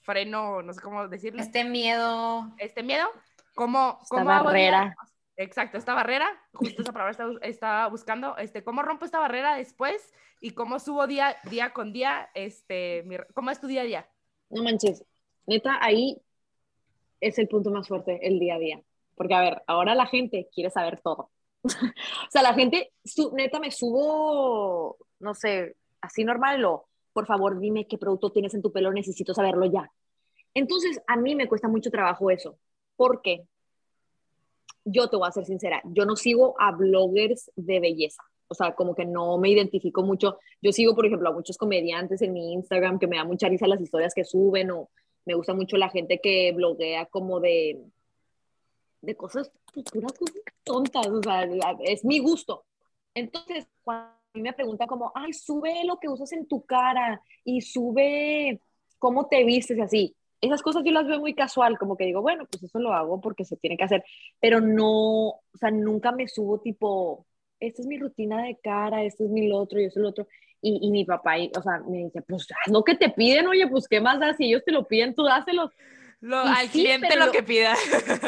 freno, no sé cómo decirlo. Este miedo. Este miedo, ¿cómo, esta barrera. Exacto, esta barrera, justo esa palabra estaba, buscando, este, ¿cómo rompo esta barrera después y cómo subo día, día con día, este, ¿cómo es tu día a día? No manches, neta, ahí es el punto más fuerte, el día a día. Porque, a ver, ahora la gente quiere saber todo. [laughs] o sea, la gente, su, neta, me subo, no sé, así normal, lo, por favor, dime qué producto tienes en tu pelo, necesito saberlo ya. Entonces, a mí me cuesta mucho trabajo eso. ¿Por qué? Yo te voy a ser sincera, yo no sigo a bloggers de belleza. O sea, como que no me identifico mucho. Yo sigo, por ejemplo, a muchos comediantes en mi Instagram que me da mucha risa las historias que suben o me gusta mucho la gente que bloguea como de, de cosas, pues, puras tontas, o sea, es mi gusto. Entonces, cuando me preguntan como, ay, sube lo que usas en tu cara y sube cómo te vistes así, esas cosas yo las veo muy casual, como que digo, bueno, pues eso lo hago porque se tiene que hacer, pero no, o sea, nunca me subo tipo, esta es mi rutina de cara, esto es mi lo otro y eso es lo otro. Y, y mi papá, o sea, me dice, pues haz lo que te piden, oye, pues qué más da, si ellos te lo piden, tú dáselos al cliente lo, que pida.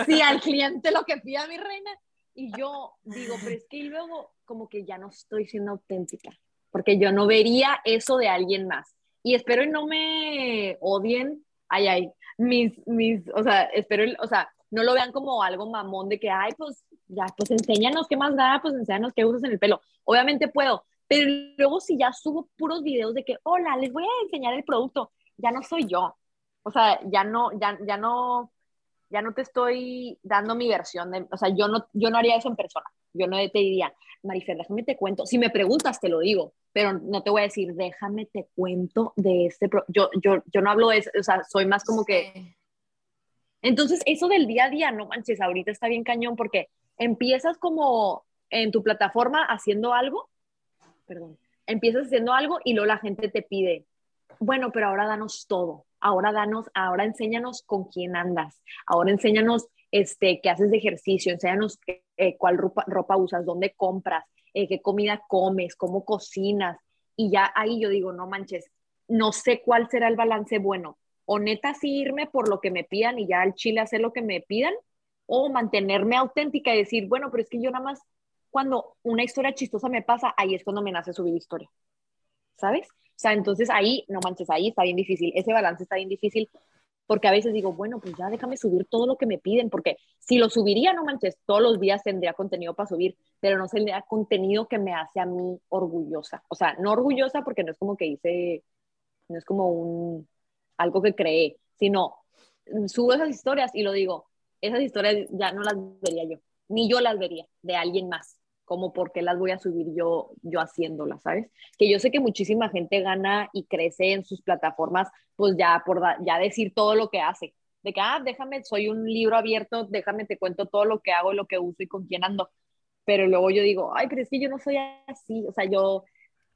Sí, [laughs] al cliente lo que pida mi reina. Y yo digo, pero es que luego como que ya no estoy siendo auténtica, porque yo no vería eso de alguien más. Y espero y no me odien, ay, ay, mis, mis, o sea, espero, o sea, no lo vean como algo mamón de que, ay, pues ya, pues enséñanos qué más da, pues enséñanos qué usas en el pelo. Obviamente puedo, pero luego si ya subo puros videos de que, hola, les voy a enseñar el producto, ya no soy yo. O sea, ya no, ya, ya no, ya no te estoy dando mi versión de, o sea, yo no, yo no haría eso en persona. Yo no te diría, Marifer, déjame te cuento. Si me preguntas, te lo digo, pero no te voy a decir, déjame te cuento de este, yo, yo, yo no hablo de eso, o sea, soy más como que... Entonces, eso del día a día, no manches, ahorita está bien cañón porque empiezas como en tu plataforma haciendo algo, perdón, empiezas haciendo algo y luego la gente te pide, bueno, pero ahora danos todo ahora danos, ahora enséñanos con quién andas, ahora enséñanos este, qué haces de ejercicio, enséñanos eh, cuál ropa, usas, dónde compras, eh, qué comida comes, cómo cocinas. Y ya ahí yo digo, no manches, no sé cuál será el balance bueno. O neta sí irme por lo que me pidan y ya al chile hacer lo que me pidan, o mantenerme auténtica y decir, bueno, pero es que yo nada más cuando una historia chistosa me pasa, ahí es cuando me nace subir historia. ¿Sabes? O sea, entonces ahí, no manches, ahí está bien difícil, ese balance está bien difícil, porque a veces digo, bueno, pues ya déjame subir todo lo que me piden, porque si lo subiría, no manches, todos los días tendría contenido para subir, pero no tendría contenido que me hace a mí orgullosa. O sea, no orgullosa porque no es como que hice, no es como un, algo que creé, sino subo esas historias y lo digo, esas historias ya no las vería yo, ni yo las vería de alguien más como por qué las voy a subir yo, yo haciéndolas, ¿sabes? Que yo sé que muchísima gente gana y crece en sus plataformas, pues ya por ya decir todo lo que hace. De que, ah, déjame, soy un libro abierto, déjame, te cuento todo lo que hago, lo que uso y con quién ando. Pero luego yo digo, ay, pero es que yo no soy así, o sea, yo,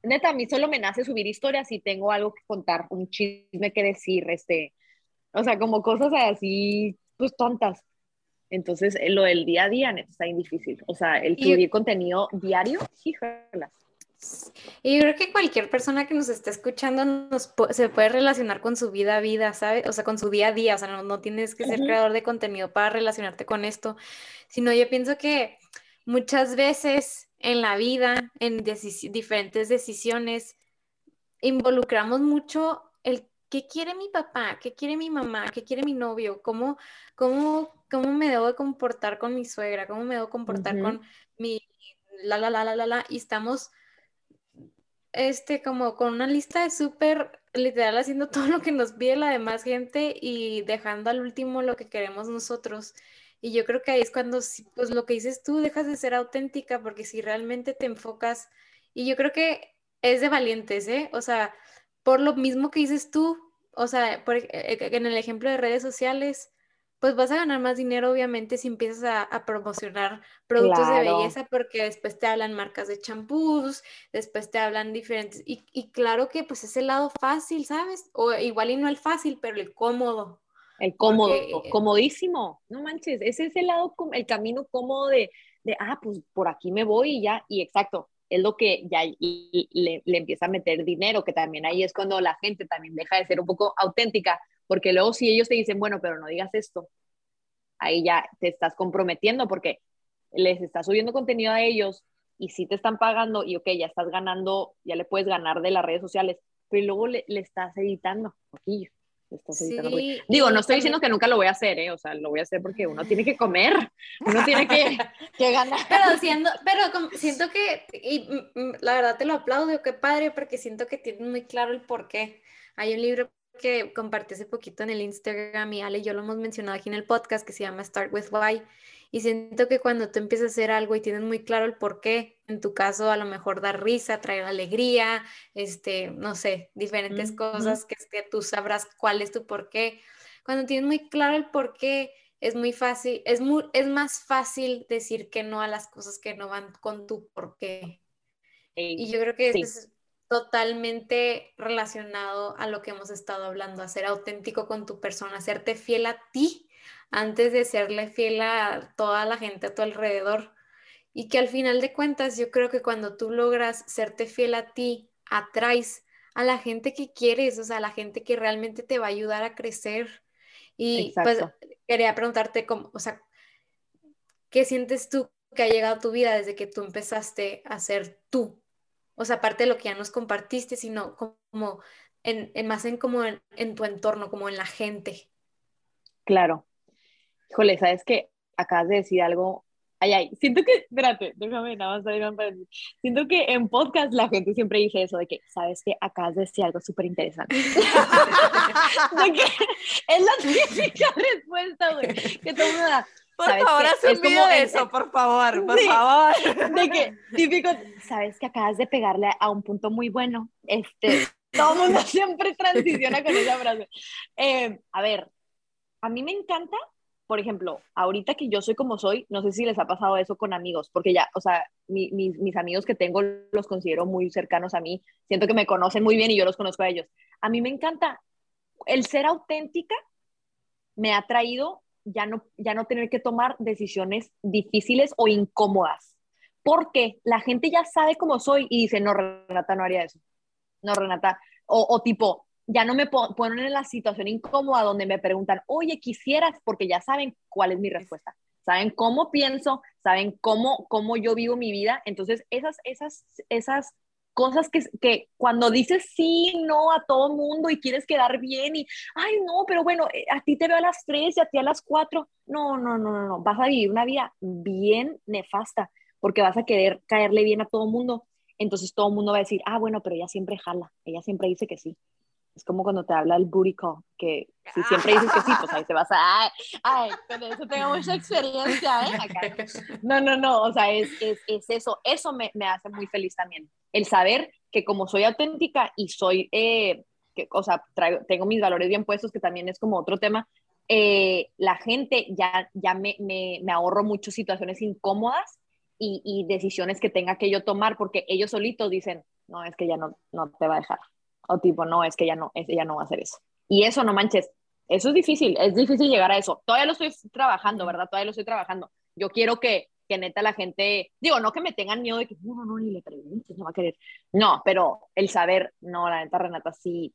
neta, a mí solo me nace subir historias y tengo algo que contar, un chisme que decir, este, o sea, como cosas así, pues tontas. Entonces, eh, lo del día a día está difícil. O sea, el subir contenido diario, híjolas. Y yo creo que cualquier persona que nos esté escuchando nos se puede relacionar con su vida a vida, ¿sabes? O sea, con su día a día. O sea, no, tienes que ser creador de contenido para relacionarte con esto, sino yo pienso que muchas veces en la vida, en diferentes decisiones, involucramos mucho el ¿qué quiere mi papá? ¿Qué quiere mi mamá? ¿Qué quiere mi novio? ¿Cómo, cómo, cómo me debo de comportar con mi suegra? ¿Cómo me debo comportar con mi la, la, la, la, la, la? Y estamos, este, como con una lista de súper literal haciendo [laughs] todo lo que nos pide la demás gente y dejando al último lo que queremos nosotros. Y yo creo que ahí es cuando, pues lo que dices tú, dejas de ser auténtica, porque si realmente te enfocas, y yo creo que es de valientes, ¿eh? O sea, por lo mismo que dices tú, o sea, por, e, e, en el ejemplo de redes sociales, pues vas a ganar más dinero, obviamente, si empiezas a, promocionar productos de belleza, porque después te hablan marcas de champús, después te hablan diferentes, y, y, claro que pues es el lado fácil, ¿sabes? O igual y no el fácil, pero el cómodo. El cómodo, comodísimo, no manches, ese es el lado, el camino cómodo de, de, ah, pues por aquí me voy y ya, y exacto, es lo que ya le, le, empieza a meter dinero, que también ahí es cuando la gente también deja de ser un poco auténtica, porque luego si ellos te dicen, bueno, pero no digas esto, ahí ya te estás comprometiendo porque les estás subiendo contenido a ellos y si te están pagando y ok, ya estás ganando, ya le puedes ganar de las redes sociales, pero luego le, le estás editando, poquillo. Digo, no estoy diciendo que nunca lo voy a hacer, ¿eh? O sea, lo voy a hacer porque uno tiene que comer, [laughs] uno tiene que, que ganar. Pero, siendo, pero siento que, y mm, mm, la verdad te lo aplaudo, qué padre, porque siento que tienes muy claro el por qué. Hay un libro que compartí hace poquito en el Instagram y Ale y yo lo hemos mencionado aquí en el podcast que se llama Start with Why. Y siento que cuando tú empiezas a hacer algo y tienes muy claro el por qué, en tu caso a lo mejor dar risa, traer alegría, este, no sé, diferentes cosas que, que, tú sabrás cuál es tu por qué. Cuando tienes muy claro el por qué, es muy fácil, es, muy, es más fácil decir que no a las cosas que no van con tu por qué. Y yo creo que es totalmente relacionado a lo que hemos estado hablando, a ser auténtico con tu persona, hacerte fiel a ti antes de serle fiel a toda la gente a tu alrededor. Y que al final de cuentas yo creo que cuando tú logras serte fiel a ti, atraes a la gente que quieres, o sea, a la gente que realmente te va a ayudar a crecer. Y pues quería preguntarte, cómo, o sea, ¿qué sientes tú que ha llegado a tu vida desde que tú empezaste a ser tú? O sea, aparte de lo que ya nos compartiste, sino como en, más en como en tu entorno, como en la gente. Claro, Híjole, ¿sabes qué? Acabas de decir algo. Ay, ay, siento que, espérate, déjame nada más salir para decir. Siento que en podcast la gente siempre dice eso de que, ¿sabes qué? Acabas de decir algo súper interesante. [laughs] es la típica [laughs] respuesta, güey, que todo. Por favor, haz un video de eso, por favor, por favor. De que, típico, sabes que acabas de pegarle a un punto muy bueno. Este, [laughs] todo el mundo siempre transiciona con esa frase. Eh, a ver, a mí me encanta por ejemplo, ahorita que yo soy como soy, no sé si les ha pasado eso con amigos, porque ya, o sea, mis amigos que tengo los considero muy cercanos a mí, siento que me conocen muy bien y yo los conozco a ellos. A mí me encanta el ser auténtica, me ha traído ya no, ya no tener que tomar decisiones difíciles o incómodas, porque la gente ya sabe cómo soy y dice, no, Renata no haría eso. No, Renata, o, o tipo, ya no me ponen en la situación incómoda donde me preguntan, oye, quisieras, porque ya saben cuál es mi respuesta. Saben cómo pienso, saben cómo, cómo yo vivo mi vida. Entonces, esas, esas, esas cosas que, que cuando dices sí, no a todo mundo y quieres quedar bien y, ay, no, pero bueno, eh, a ti te veo a las tres y a ti a las cuatro. No, no, no, no, no. Vas a vivir una vida bien nefasta porque vas a querer caerle bien a todo mundo. Entonces todo el mundo va a decir, ah, bueno, pero ella siempre jala, ella siempre dice que sí. Es como cuando te habla el booty que si siempre dices que sí, pues ahí te vas a, ay, ay, con eso tengo [laughs] mucha experiencia, ¿eh? [laughs] No, no, no, o sea, es, es, es eso, eso me, me, hace muy feliz también, el saber que como soy auténtica y soy, eh, que, o sea, traigo, tengo mis valores bien puestos, que también es como otro tema, eh, la gente ya, ya me, me, me, ahorro muchas situaciones incómodas y, y, decisiones que tenga que yo tomar, porque ellos solitos dicen, no, es que ya no, no te va a dejar o tipo, no, es que ella no, ella no va a hacer eso. Y eso, no manches, eso es difícil, es difícil llegar a eso. Todavía lo estoy trabajando, ¿verdad? Todavía lo estoy trabajando. Yo quiero que, que neta la gente, digo, no que me tengan miedo de que, no, no, no, ni le preguntes, no va a querer. No, pero el saber, no, la neta Renata sí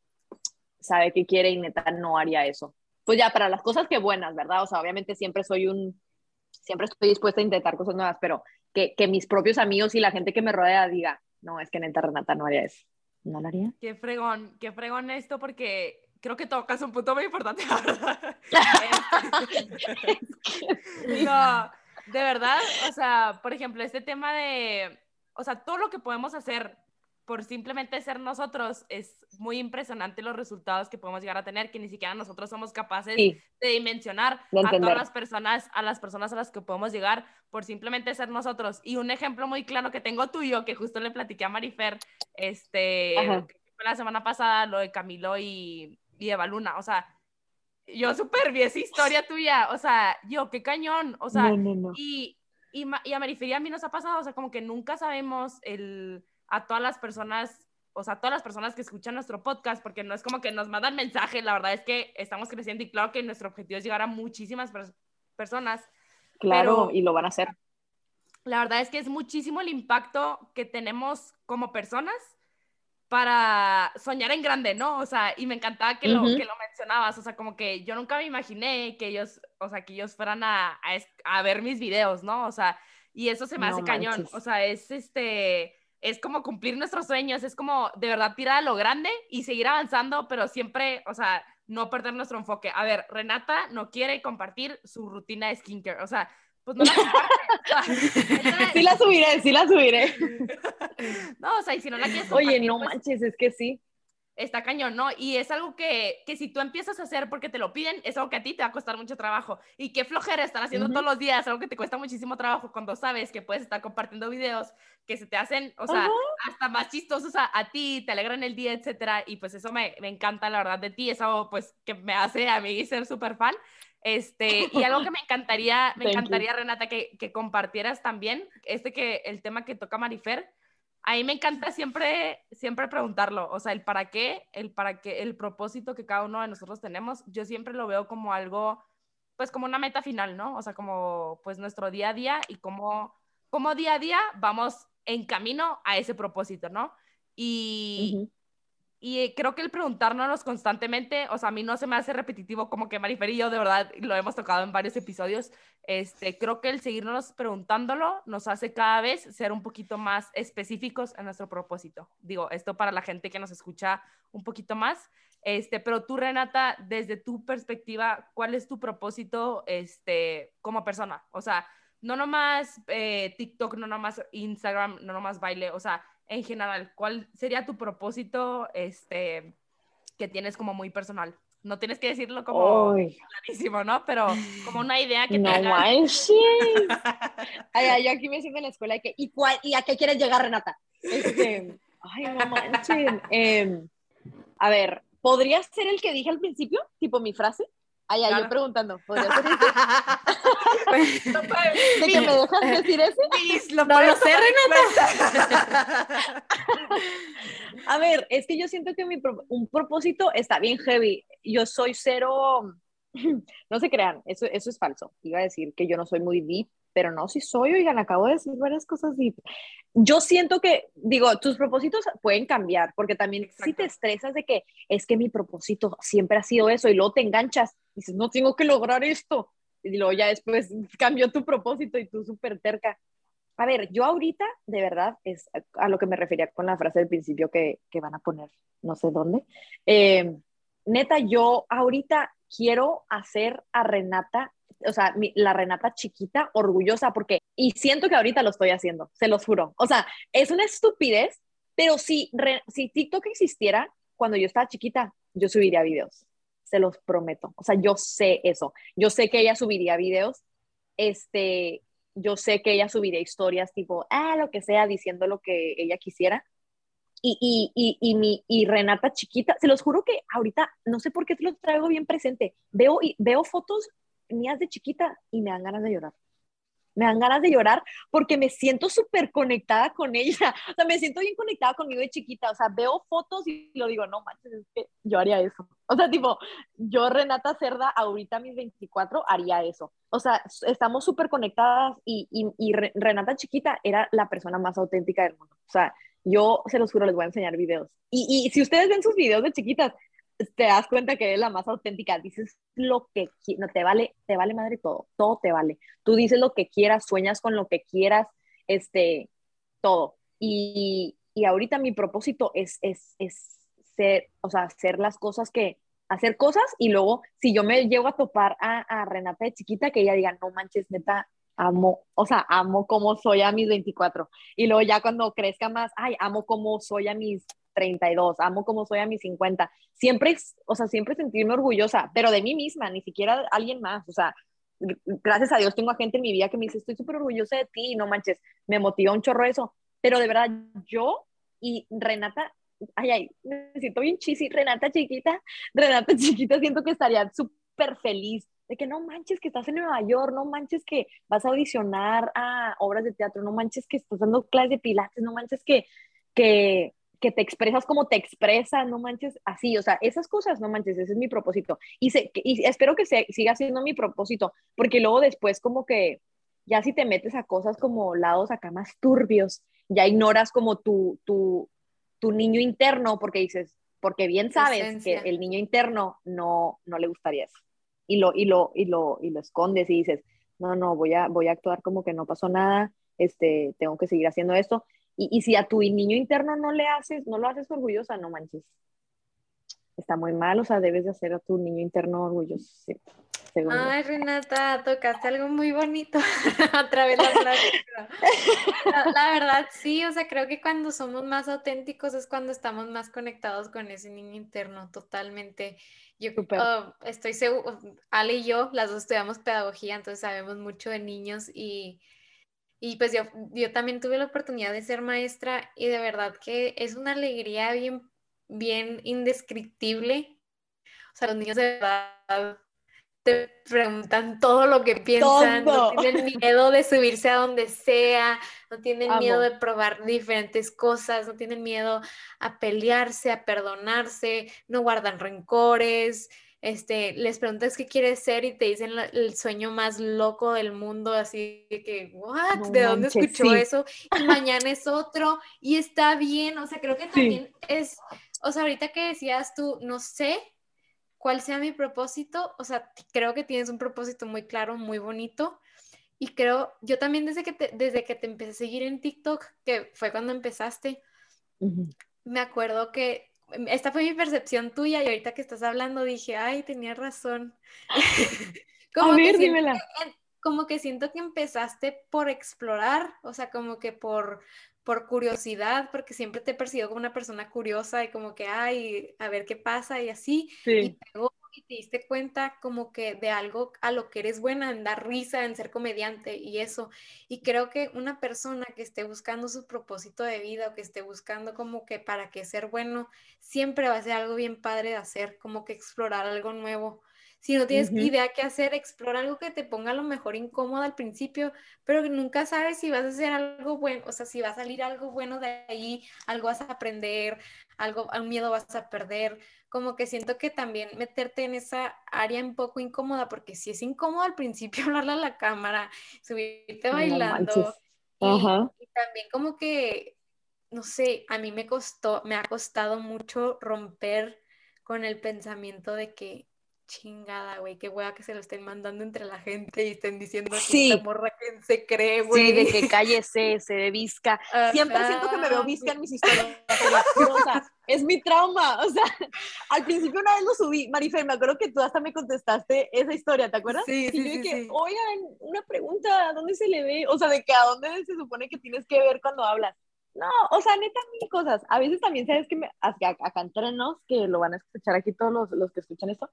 sabe que quiere y neta no haría eso. Pues ya, para las cosas que buenas, ¿verdad? O sea, obviamente siempre soy un, siempre estoy dispuesta a intentar cosas nuevas, pero que, que mis propios amigos y la gente que me rodea diga, no, es que neta Renata no haría eso no lo haría. Qué fregón, qué fregón esto porque creo que tocas un punto muy importante, ¿verdad? [laughs] [laughs] no, de verdad, o sea, por ejemplo, este tema de, o sea, todo lo que podemos hacer por simplemente ser nosotros, es muy impresionante los resultados que podemos llegar a tener, que ni siquiera nosotros somos capaces de dimensionar a todas las personas, a las personas a las que podemos llegar por simplemente ser nosotros. Y un ejemplo muy claro que tengo tuyo, que justo le platiqué a Marifer, este, la semana pasada, lo de Camilo y, y Eva Luna, o sea, yo súper vi esa historia tuya, o sea, yo, qué cañón, o sea, Y, y, y a Marifer y a mí nos ha pasado, o sea, como que nunca sabemos el a todas las personas, o sea, a todas las personas que escuchan nuestro podcast, porque no es como que nos mandan mensajes, la verdad es que estamos creciendo y claro que nuestro objetivo es llegar a muchísimas personas. Claro, y lo van a hacer. La verdad es que es muchísimo el impacto que tenemos como personas para soñar en grande, ¿no? O sea, y me encantaba que, lo, que lo mencionabas, o sea, como que yo nunca me imaginé que ellos, o sea, que ellos fueran a, a, ver mis videos, ¿no? O sea, y eso se me hace cañón, o sea, es este, es como cumplir nuestros sueños, es como de verdad tirar a lo grande y seguir avanzando, pero siempre, o sea, no perder nuestro enfoque. A ver, Renata no quiere compartir su rutina de skincare, o sea, pues no la comparte. [laughs] sí la subiré, sí la subiré. [laughs] no, o sea, y si no la quieres Oye, no pues manches, es que sí está cañón, ¿no? Y es algo que, que, si tú empiezas a hacer porque te lo piden, es algo que a ti te va a costar mucho trabajo. Y qué flojera estar haciendo todos los días, algo que te cuesta muchísimo trabajo cuando sabes que puedes estar compartiendo videos que se te hacen, o sea, hasta más chistosos a, a, ti, te alegran el día, etcétera. Y pues eso me, me, encanta, la verdad, de ti. Es algo, pues, que me hace a mí ser súper fan. Este, y algo que me [laughs] encantaría, me encantaría, Renata, que, que compartieras también, este que el tema que toca Marifer, a mí me encanta siempre, siempre preguntarlo, o sea, el para qué, el para qué, el propósito que cada uno de nosotros tenemos, yo siempre lo veo como algo, pues como una meta final, ¿no? O sea, como pues nuestro día a día y como, como día a día vamos en camino a ese propósito, ¿no? Y, y creo que el preguntárnoslos constantemente, o sea, a mí no se me hace repetitivo como que Marifer y yo de verdad lo hemos tocado en varios episodios. Este, creo que el seguirnos preguntándolo nos hace cada vez ser un poquito más específicos en nuestro propósito. Digo, esto para la gente que nos escucha un poquito más. Este, pero tú, Renata, desde tu perspectiva, ¿cuál es tu propósito este, como persona? O sea, no nomás eh, TikTok, no nomás Instagram, no nomás baile, o sea, en general, ¿cuál sería tu propósito este, que tienes como muy personal? No tienes que decirlo como clarísimo, ¿no? Pero como una idea que no te manches. [laughs] ay, yo aquí me siento en la escuela de que, ¿y, cuál, ¿y a qué quieres llegar, Renata? Este, ay, no manches. Em, a ver, ¿podría ser el que dije al principio? Tipo mi frase. Ay, ay, yo preguntando, ¿podría ser ese? [laughs] ¿De que me dejas decir ese? no lo sé, Renata. [laughs] A ver, es que yo siento que mi un propósito está bien heavy. Yo soy cero, [clears throat] no se crean, eso, eso es falso. Iba a decir que yo no soy muy deep, pero no, si soy, oigan, acabo de decir varias cosas deep. Yo siento que, digo, tus propósitos pueden cambiar, porque también si te estresas de que es que mi propósito siempre ha sido eso y luego te enganchas y dices, no tengo que lograr esto. Y luego ya después cambió tu propósito y tú súper terca. A ver, yo ahorita, de verdad, es a lo que me refería con la frase del principio que, que van a poner, no sé dónde. Eh, neta, yo ahorita quiero hacer a Renata o sea, la Renata chiquita, orgullosa, porque, y siento que ahorita lo estoy haciendo, se los juro. O sea, es una estupidez, pero si, si TikTok existiera, cuando yo estaba chiquita, yo subiría videos, se los prometo. O sea, yo sé eso. Yo sé que ella subiría videos, este, yo sé que ella subiría historias tipo, ah, lo que sea, diciendo lo que ella quisiera. Y, y, y, y, mi, y Renata chiquita, se los juro que ahorita, no sé por qué te lo traigo bien presente, veo, veo fotos mías de chiquita y me dan ganas de llorar. Me dan ganas de llorar porque me siento súper conectada con ella. [laughs] O sea, me siento bien conectada conmigo de chiquita. O sea, veo fotos y lo digo, no manches, es que yo haría eso. O sea, tipo, yo, Renata Cerda, ahorita a mis 24, haría eso. O sea, estamos súper conectadas y, Renata chiquita era la persona más auténtica del mundo. O sea, yo se los juro, les voy a enseñar videos. Y, y si ustedes ven sus videos de chiquitas, te das cuenta que es la más auténtica, dices lo que no te vale, te vale madre todo, todo te vale. Tú dices lo que quieras, sueñas con lo que quieras, este, todo. Y, y ahorita mi propósito es, es, es ser, o sea, hacer las cosas que, hacer cosas y luego si yo me llego a topar a, a Renata de chiquita, que ella diga, no manches, neta, amo, o sea, amo como soy a mis 24. Y luego ya cuando crezca más, ay, amo como soy a mis 32, amo como soy a mis 50. Siempre, o sea, siempre sentirme orgullosa, pero de mí misma, ni siquiera de alguien más. O sea, gracias a Dios tengo gente en mi vida que me dice, estoy súper orgullosa de ti, no manches, me motiva un chorro eso. Pero de verdad, yo y Renata, ay, ay, me siento bien chisi, Renata chiquita, Renata [laughs] chiquita, siento que estaría súper feliz de que no manches que estás en Nueva York, no manches que vas a audicionar a obras de teatro, no manches que estás dando clases de pilates, no manches que, que, que te expresas como te expresas, no manches así, o sea, esas cosas, no manches, ese es mi propósito. Y, se, y espero que se, siga siendo mi propósito, porque luego después como que ya si te metes a cosas como lados acá más turbios, ya ignoras como tu, tu, tu niño interno, porque dices, porque bien sabes que el niño interno no, no le gustaría eso y lo, y lo, y lo, y lo escondes y dices, no, no, voy a, voy a actuar como que no pasó nada, este, tengo que seguir haciendo esto. Y, y si a tu niño interno no le haces, no lo haces orgullosa, no manches. Está muy mal, o sea, debes de hacer a tu niño interno orgulloso. Sí. Ay, Renata, tocaste algo muy bonito a través de la La, verdad, sí, o sea, creo que cuando somos más auténticos es cuando estamos más conectados con ese niño interno, totalmente. Yo oh, estoy seguro, Ale y yo, las dos estudiamos pedagogía, entonces sabemos mucho de niños y, y pues yo, yo también tuve la oportunidad de ser maestra y de verdad que es una alegría bien, bien indescriptible. O sea, los niños de verdad te preguntan todo lo que piensan, no tienen miedo de subirse a donde sea, no tienen miedo de probar diferentes cosas, no tienen miedo a pelearse, a perdonarse, no guardan rencores. Este, les preguntas qué quieres ser y te dicen el sueño más loco del mundo, así que, ¿what? ¿De dónde escuchó eso? Y mañana es otro y está bien, o sea, creo que también es, o sea, ahorita que decías tú, no sé, cuál sea mi propósito, o sea, creo que tienes un propósito muy claro, muy bonito. Y creo, yo también desde que te, desde que te empecé a seguir en TikTok, que fue cuando empezaste, me acuerdo que esta fue mi percepción tuya y ahorita que estás hablando dije, ay, tenía razón. [laughs] como a ver, dímela. como que siento que empezaste por explorar, o sea, como que por, por curiosidad, porque siempre te he percibido como una persona curiosa y como que, ay, a ver qué pasa y así. Y, te, diste cuenta como que de algo a lo que eres buena, en dar risa, en ser comediante y eso. Y creo que una persona que esté buscando su propósito de vida o que esté buscando como que para que ser bueno, siempre va a ser algo bien padre de hacer, como que explorar algo nuevo. Si no tienes idea qué hacer, explora algo que te ponga a lo mejor incómodo al principio, pero que nunca sabes si vas a hacer algo bueno, o sea, si va a salir algo bueno de ahí, algo vas a aprender, algo, un miedo vas a perder. Como que siento que también meterte en esa área un poco incómoda, porque si es incómodo al principio [laughs] hablarle a la cámara, subirte bailando. y también como que, no sé, a mí me costó, me ha costado mucho romper con el pensamiento de que chingada, güey, qué hueá que se lo estén mandando entre la gente y estén diciendo que sí. esta morra que se cree, güey. Sí, de que cállese, [laughs] se de visca. Siempre siento que me veo visca en mis historias. o sea, es mi trauma. O sea, [laughs] al principio una vez lo subí, Marifer, me acuerdo que tú hasta me contestaste esa historia, ¿te acuerdas? Sí, sí, y yo sí, dije, sí. oigan, una pregunta, ¿a dónde se le ve? O sea, de que a dónde se supone que tienes que ver cuando hablas. No, o sea, neta, mil cosas. A veces también, ¿sabes que me, acá, acá entre nos, que lo van a escuchar aquí todos los, los que escuchan esto,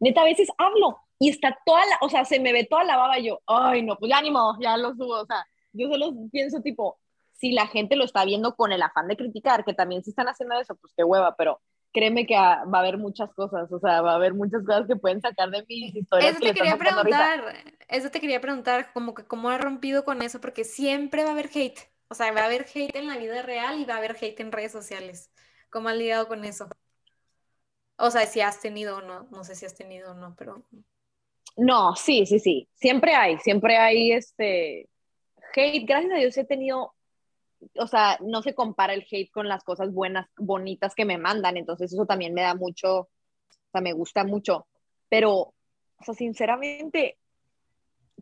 neta, a veces hablo y está toda la, o sea, se me ve toda la baba y yo, ay, no, pues ya ni modo, ya lo subo, o sea, yo solo pienso tipo, si la gente lo está viendo con el afán de criticar, que también si están haciendo eso, pues qué hueva, pero créeme que va a haber muchas cosas, o sea, va a haber muchas cosas que pueden sacar de mis historias. Eso que te les quería preguntar, eso te quería preguntar, como que cómo has rompido con eso, porque siempre va a haber hate, o sea, va a haber hate en la vida real y va a haber hate en redes sociales. ¿Cómo has lidiado con eso? O sea, si has tenido o no, no sé si has tenido o no, pero... No, sí, sí, sí, siempre hay, siempre hay este hate, gracias a Dios he tenido, o sea, no se compara el hate con las cosas buenas, bonitas que me mandan, entonces eso también me da mucho, o sea, me gusta mucho, pero, o sea, sinceramente,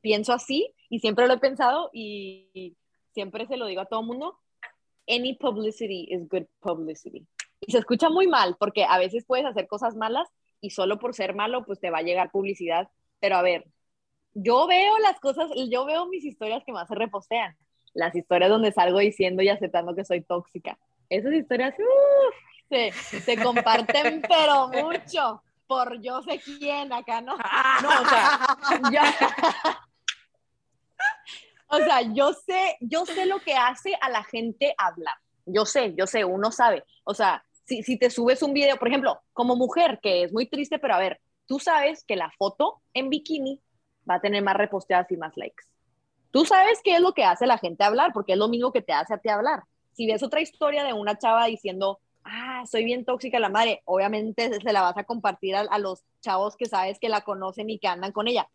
pienso así y siempre lo he pensado y siempre se lo digo a todo mundo, any publicity is good publicity. Y se escucha muy mal porque a veces puedes hacer cosas malas y solo por ser malo, pues te va a llegar publicidad. Pero a ver, yo veo las cosas, yo veo mis historias que más se repostean. Las historias donde salgo diciendo y aceptando que soy tóxica. Esas historias se, se comparten, [laughs] pero mucho por yo sé quién acá, ¿no? No, o sea, yo, o sea, yo sé, yo sé lo que hace a la gente hablar. Yo sé, yo sé, uno sabe. O sea, si, si te subes un video, por ejemplo, como mujer, que es muy triste, pero a ver, tú sabes que la foto en bikini va a tener más reposteadas y más likes. Tú sabes qué es lo que hace la gente hablar, porque es lo mismo que te hace a ti hablar. Si ves otra historia de una chava diciendo, ah, soy bien tóxica la madre, obviamente se la vas a compartir a, a, los chavos que sabes que la conocen y que andan con ella.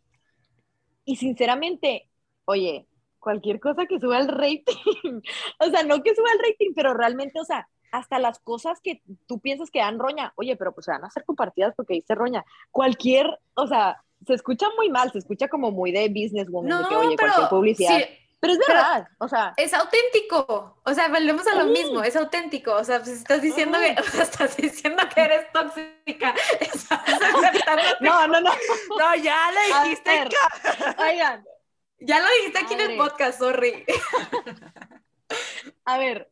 Y sinceramente, oye, cualquier cosa que suba el rating, [laughs] o sea, no que suba el rating, pero realmente, o sea, hasta las cosas que tú piensas que dan roña, oye, pero pues se van a ser compartidas porque dice roña. Cualquier, o sea, se escucha muy mal, se escucha como muy de businesswoman, no, de que, oye, pero, cualquier publicidad. Sí, pero es verdad, o sea. Es auténtico, o sea, volvemos a lo mismo, es auténtico, o sea, pues estás diciendo que, [laughs] o sea, estás diciendo que eres tóxica, [laughs] estás no, no, no. No, ya le dijiste. Ver, oigan. Ya lo dijiste aquí en el podcast, sorry. [laughs] A ver,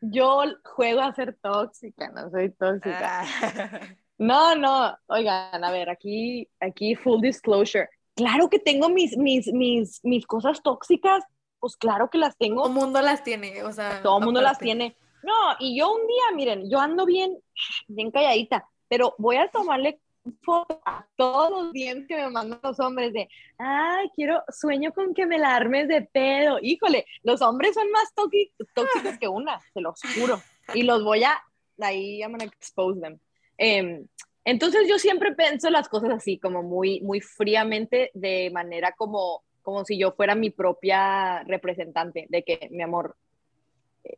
yo juego a ser tóxica, no soy tóxica. Ah. No, no, oigan, a ver, aquí, aquí full disclosure. Claro que tengo mis, mis, mis, mis cosas tóxicas, pues claro que las tengo. Todo el mundo las tiene, o sea. Todo el mundo las tiene. No, y yo un día, miren, yo ando bien, bien calladita, pero voy a tomarle a todos los días que me mandan los hombres de, ay, quiero, sueño con que me la armes de pedo. Híjole, los hombres son más tóxicos que una, se los juro. Y los voy a, ahí I'm gonna expose them. Eh, entonces yo siempre pienso las cosas así, como muy, muy fríamente, de manera como, como si yo fuera mi propia representante, de que, mi amor,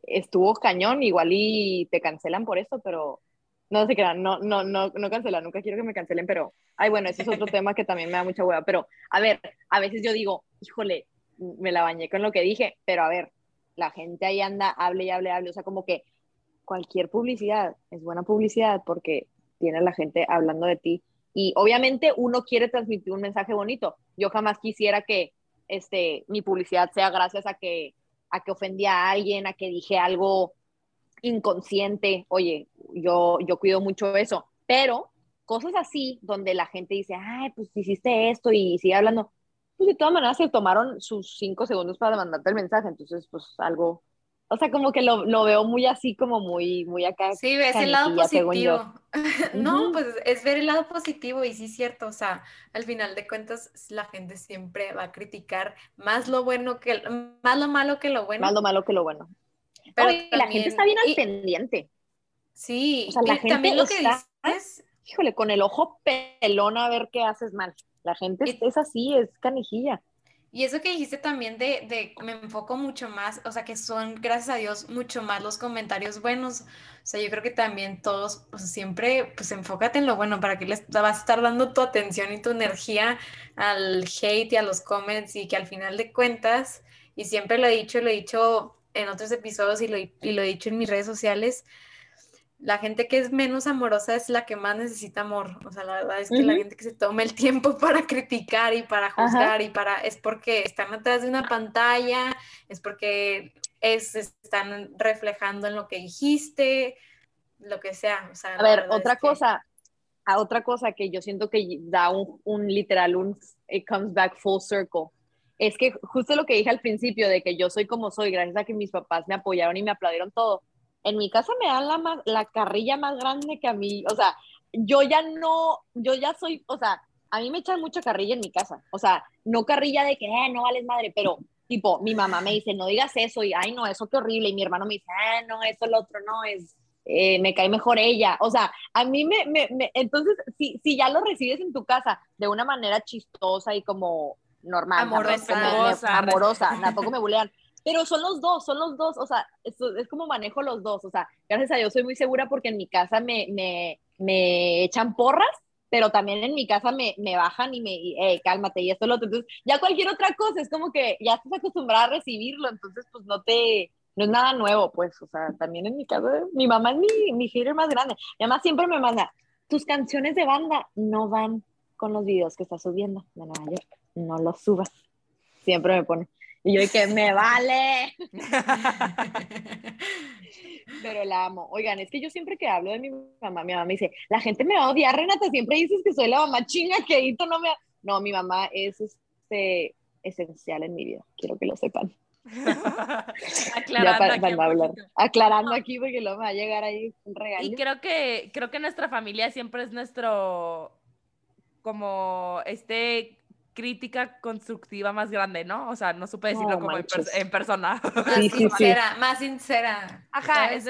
estuvo cañón, igual y te cancelan por eso, pero no se crean, no, no, no, no cancelan, nunca quiero que me cancelen, pero, ay, bueno, ese es otro [laughs] tema que también me da mucha hueva, pero, a ver, a veces yo digo, híjole, me la bañé con lo que dije, pero a ver, la gente ahí anda, hable y hable, hable, o sea, como que cualquier publicidad es buena publicidad porque tiene la gente hablando de ti. Y obviamente uno quiere transmitir un mensaje bonito. Yo jamás quisiera que este, mi publicidad sea gracias a que, a que ofendí a alguien, a que dije algo inconsciente. Oye, yo, yo cuido mucho eso. Pero cosas así, donde la gente dice, ay, pues hiciste esto y sigue hablando, pues de todas maneras se tomaron sus cinco segundos para mandarte el mensaje. Entonces, pues algo, o sea, como que lo, lo, veo muy así, como muy, muy acá. Sí, ves el lado positivo. [laughs] no, pues es ver el lado positivo y sí es cierto, o sea, al final de cuentas la gente siempre va a criticar más lo bueno que, más lo malo que lo bueno. Más lo malo que lo bueno. Pero Oye, también, la gente está bien al y, pendiente. Sí, o sea, la gente también lo que está, dices. Híjole, con el ojo pelón a ver qué haces mal. La gente y, es así, es canijilla. Y eso que dijiste también de, de, me enfoco mucho más, o sea, que son, gracias a Dios, mucho más los comentarios buenos. O sea, yo creo que también todos, pues siempre, pues enfócate en lo bueno, para que les vas a estar dando tu atención y tu energía al hate y a los comments y que al final de cuentas, y siempre lo he dicho, lo he dicho en otros episodios y lo, y lo he dicho en mis redes sociales, la gente que es menos amorosa es la que más necesita amor. O sea, la verdad es que uh -huh. la gente que se toma el tiempo [laughs] para criticar y para juzgar Ajá. y para es porque están atrás de una pantalla, es porque es, están reflejando en lo que dijiste, lo que sea. O sea a ver, otra es cosa, que... a otra cosa que yo siento que da un, un literal, un it comes back full circle. Es que justo lo que dije al principio de que yo soy como soy, gracias a que mis papás me apoyaron y me aplaudieron todo. En mi casa me dan la, la carrilla más grande que a mí, o sea, yo ya no, yo ya soy, o sea, a mí me echan mucha carrilla en mi casa, o sea, no carrilla de que, eh, no vales madre, pero tipo, mi mamá me dice, no digas eso, y, ay, no, eso qué horrible, y mi hermano me dice, ah, no, eso, el otro, no, es, eh, me cae mejor ella, o sea, a mí me, me, me, entonces, si, si ya lo recibes en tu casa de una manera chistosa y como normal, amorosa, tampoco amorosa, tampoco me bulean, pero son los dos, son los dos, o sea, es, es, como manejo los dos, o sea, gracias a Dios soy muy segura porque en mi casa me, me, me echan porras, pero también en mi casa me, me bajan y me, y, hey, cálmate y esto, lo otro, entonces ya cualquier otra cosa, es como que ya estás acostumbrada a recibirlo, entonces pues no te, no es nada nuevo, pues, o sea, también en mi casa, mi mamá es mi, mi hater más grande, y además siempre me manda, tus canciones de banda no van con los videos que estás subiendo de Nueva York, no los subas. Siempre me pone. Y yo que me vale. [laughs] Pero la amo. Oigan, es que yo siempre que hablo de mi mamá, mi mamá me dice, la gente me va a odiar, Renata, siempre dices que soy la mamá chinga que Hito no me... No, mi mamá es este, esencial en mi vida, quiero que lo sepan. [laughs] [laughs] aclarando, aquí aclarando aquí porque luego me va a llegar ahí un regalo. Y creo que, creo que nuestra familia siempre es nuestro, como este crítica constructiva más grande, ¿no? O sea, no supe decirlo como en, persona. [laughs] Más sincera, más sincera. Ajá, es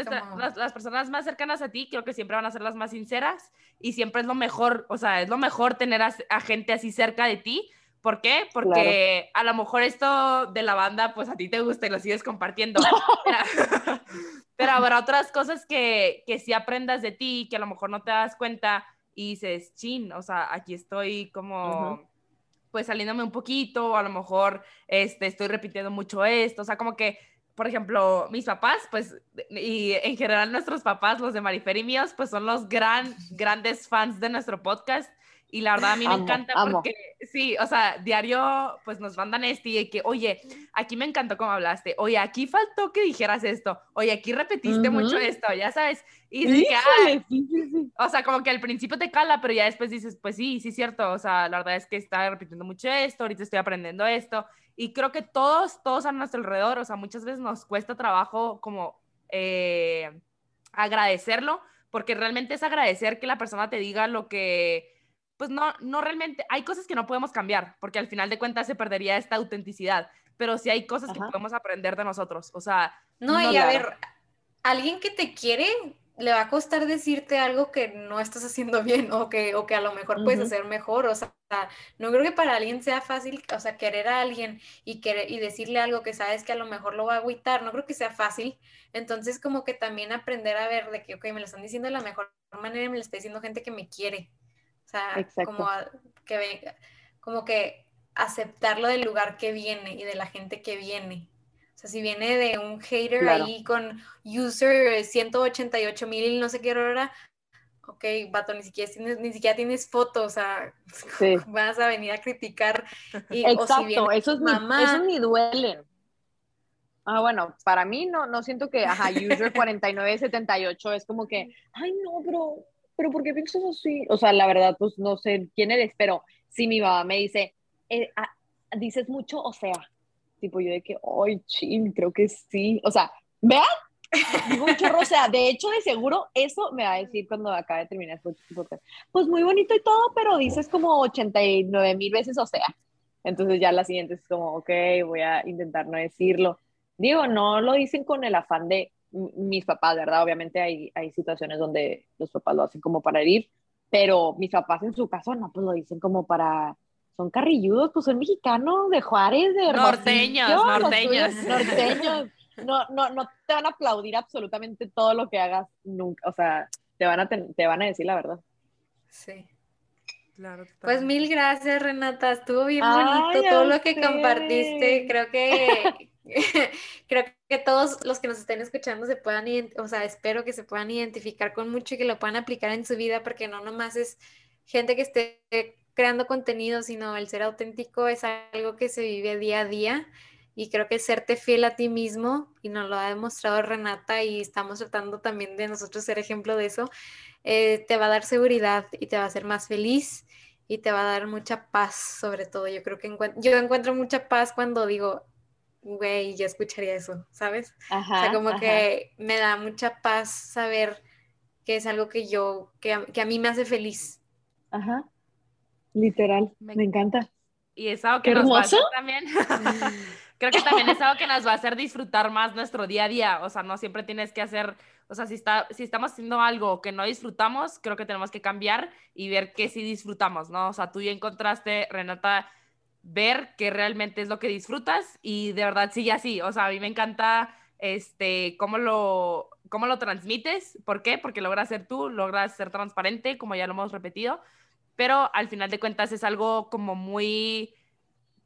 las, personas más cercanas a ti creo que siempre van a ser las más sinceras y siempre es lo mejor, o sea, es lo mejor tener a, gente así cerca de ti. ¿Por qué? Porque a lo mejor esto de la banda, pues a ti te gusta y lo sigues compartiendo. [laughs] pero, habrá otras cosas que, que sí aprendas de ti, que a lo mejor no te das cuenta y dices, chin, o sea, aquí estoy como pues saliéndome un poquito, a lo mejor este, estoy repitiendo mucho esto, o sea, como que, por ejemplo, mis papás, pues, y en general nuestros papás, los de Marifer y míos, pues son los gran, grandes fans de nuestro podcast. Y la verdad a mí me encanta porque, sí, o sea, diario pues nos mandan este y que, oye, aquí me encantó cómo hablaste, oye, aquí faltó que dijeras esto, oye, aquí repetiste mucho esto, ya sabes. Y sí, sí, sí, o sea, como que al principio te cala, pero ya después dices, pues sí, sí, cierto, o sea, la verdad es que está repitiendo mucho esto, ahorita estoy aprendiendo esto. Y creo que todos, todos a nuestro alrededor, o sea, muchas veces nos cuesta trabajo como eh, agradecerlo, porque realmente es agradecer que la persona te diga lo que pues no, no realmente, hay cosas que no podemos cambiar, porque al final de cuentas se perdería esta autenticidad, pero sí hay cosas que podemos aprender de nosotros, o sea... No, y a ver, alguien que te quiere le va a costar decirte algo que no estás haciendo bien o que, o que a lo mejor puedes hacer mejor, o sea, no creo que para alguien sea fácil, o sea, querer a alguien y, querer, y decirle algo que sabes que a lo mejor lo va a agüitar, no creo que sea fácil, entonces como que también aprender a ver de que, ok, me lo están diciendo de la mejor manera y me lo está diciendo gente que me quiere, o sea, como que, como que aceptarlo del lugar que viene y de la gente que viene. O sea, si viene de un hater ahí con user 188 mil no sé qué hora, ok, vato, ni siquiera tienes, ni siquiera tienes fotos, o sea, [laughs] vas a venir a criticar. Y, Exacto, eso es mamá, eso ni duele. Ah, bueno, para mí no, no siento que, ajá, user 4978 es como que, [laughs] ay, no, bro, pero ¿por qué piensas así? O sea, la verdad, pues no sé quién eres, pero si mi mamá me dice, eh, ah, dices mucho, o sea, tipo yo de que, ay, chin, creo que sí. O sea, vean, digo un chorro, o sea, de hecho, de seguro, eso me va a decir cuando acabe de terminar Pues muy bonito y todo, pero dices como 89 mil veces, o sea. Entonces ya la siguiente es como, ok, voy a intentar no decirlo. Digo, no lo dicen con el afán de, mis papás, ¿verdad? Obviamente hay, hay situaciones donde los papás lo hacen como para herir, pero mis papás en su caso no, pues lo dicen como para, son carrilludos, pues son mexicanos de Juárez, de norteños, norteños. [laughs] norteños. No, no, no te van a aplaudir absolutamente todo lo que hagas nunca, o sea, te van a, te van a decir la verdad. Sí. Claro, pues mil gracias, Renata. Estuvo bien bonito todo lo que compartiste. Creo que [laughs] creo que todos los que nos estén escuchando se puedan, o sea, espero que se puedan identificar con mucho y que lo puedan aplicar en su vida, porque no nomás es gente que esté creando contenido, sino el ser auténtico es algo que se vive día a día. Y creo que serte fiel a ti mismo, y nos lo ha demostrado Renata, y estamos tratando también de nosotros ser ejemplo de eso, eh, te va a dar seguridad y te va a hacer más feliz y te va a dar mucha paz, sobre todo. Yo creo que yo encuentro mucha paz cuando digo, güey, ya escucharía eso, ¿sabes? o sea, como que me da mucha paz saber que es algo que yo, que a, mí me hace feliz. Ajá. Literal, me, encanta. Y es algo que nos va a hacer también. [laughs] Creo que también es algo que nos va a hacer disfrutar más nuestro día a día. O sea, no siempre tienes que hacer, o sea, si, está, si estamos haciendo algo que no disfrutamos, creo que tenemos que cambiar y ver que sí disfrutamos, ¿no? O sea, tú ya encontraste, Renata, ver qué realmente es lo que disfrutas y de verdad sigue así. O sea, a mí me encanta este, cómo lo, cómo lo transmites. ¿Por qué? Porque logras ser tú, logras ser transparente, como ya lo hemos repetido, pero al final de cuentas es algo como muy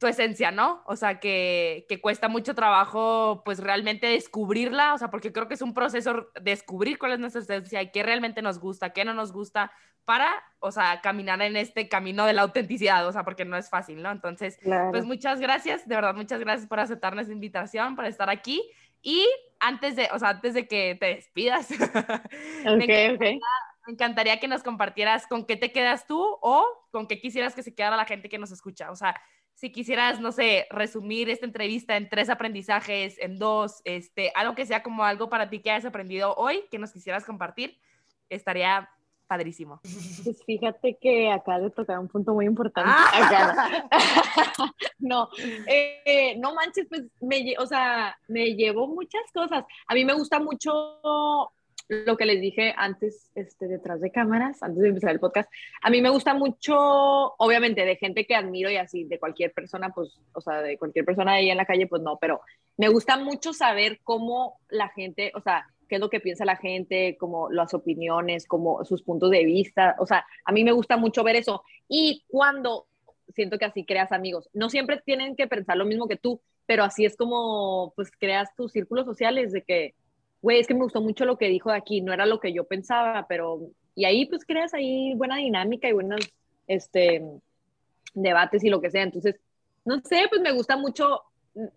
tu esencia, ¿no? O sea, que, que, cuesta mucho trabajo, pues realmente descubrirla, o sea, porque creo que es un proceso descubrir cuál es nuestra esencia y qué realmente nos gusta, qué no nos gusta, para, o sea, caminar en este camino de la autenticidad, o sea, porque no es fácil, ¿no? Entonces, pues muchas gracias, de verdad, muchas gracias por aceptar nuestra invitación, por estar aquí. Y antes de, o sea, antes de que te despidas, [laughs] me, me encantaría que nos compartieras con qué te quedas tú o con qué quisieras que se quedara la gente que nos escucha. O sea, si quisieras, no sé, resumir esta entrevista en tres aprendizajes, en dos, este, algo que sea como algo para ti que hayas aprendido hoy, que nos quisieras compartir, estaría padrísimo. Pues fíjate que acá de tocar un punto muy importante. Ah. [laughs] [laughs] no, eh, no manches, pues me, o sea, me llevó muchas cosas. A mí me gusta mucho lo que les dije antes, este, detrás de cámaras, antes de empezar el podcast, a mí me gusta mucho, obviamente, de gente que admiro y así, de cualquier persona, pues, o sea, de cualquier persona ahí en la calle, pues no, pero me gusta mucho saber cómo la gente, o sea, qué es lo que piensa la gente, como las opiniones, como sus puntos de vista, o sea, a mí me gusta mucho ver eso. Y cuando siento que así creas amigos, no siempre tienen que pensar lo mismo que tú, pero así es como, pues, creas tus círculos sociales de que güey, es que me gustó mucho lo que dijo de aquí, no era lo que yo pensaba, pero, y ahí pues creas ahí buena dinámica y buenos, este, debates y lo que sea. Entonces, no sé, pues me gusta mucho,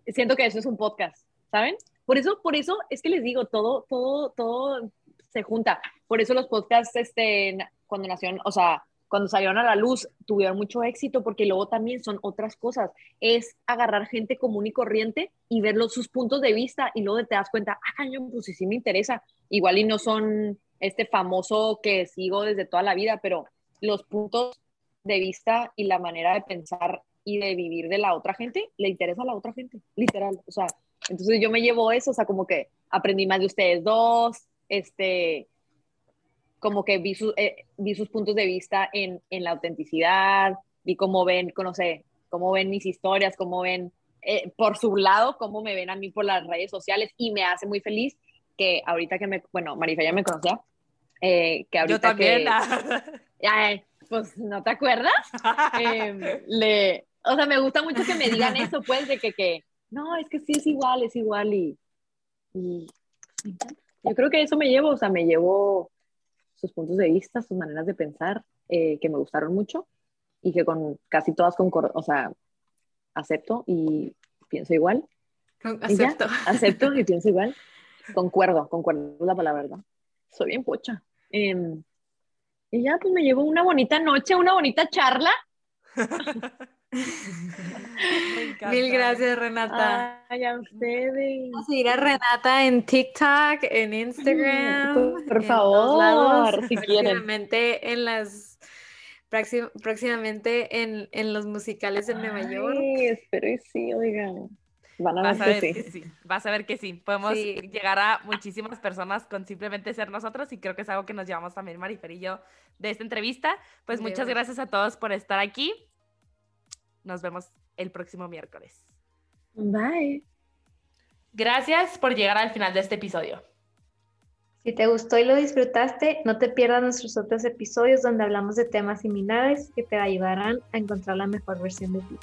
siento que eso es un podcast, ¿saben? Por eso, por eso es que les digo, todo, todo, todo se junta. Por eso los podcasts, este, cuando nacieron, o sea, cuando salieron a la luz tuvieron mucho éxito porque luego también son otras cosas. Es agarrar gente común y corriente y ver sus puntos de vista y luego te das cuenta, ah, cañón, pues sí, sí me interesa. Igual y no son este famoso que sigo desde toda la vida, pero los puntos de vista y la manera de pensar y de vivir de la otra gente le interesa a la otra gente, literal. O sea, entonces yo me llevo eso, o sea, como que aprendí más de ustedes dos, este, como que vi, eh, vi sus puntos de vista en, en, la autenticidad, vi cómo ven, no sé, cómo ven mis historias, cómo ven eh, por su lado, cómo me ven a mí por las redes sociales y me hace muy feliz que ahorita que me, bueno, Marifa ya me conocía, eh, que ahorita Yo también. Que, [laughs] pues, ¿no te acuerdas? [laughs] Em, le, o sea, me gusta mucho que me digan eso, pues, de que, que no, es que sí es igual, es igual y, y yo creo que eso me llevo, o sea, me llevo sus puntos de vista, sus maneras de pensar, eh, que me gustaron mucho y que con casi todas concordo, o sea, acepto y pienso igual. Acepto. [laughs] acepto y pienso igual. Concuerdo, concuerdo la palabra, ¿verdad? Soy bien pocha. Em, y ya, pues me llevo una bonita noche, una bonita charla. [laughs] [laughs] Mil gracias, Renata. Ay, a ustedes. Vamos a seguir a Renata en TikTok, en Instagram. Por, favor, si próximamente en las próximamente en, en, los musicales de Nueva York. espero y sí, oigan. Van a Vas ver, a ver que, sí. Vas a ver que sí. Podemos llegar a muchísimas personas con simplemente ser nosotros y creo que es algo que nos llevamos también Marifer y yo de esta entrevista. Pues muchas gracias a todos por estar aquí. Nos vemos el próximo miércoles. Bye. Gracias por llegar al final de este episodio. Si te gustó y lo disfrutaste, no te pierdas nuestros otros episodios donde hablamos de temas similares que te ayudarán a encontrar la mejor versión de ti.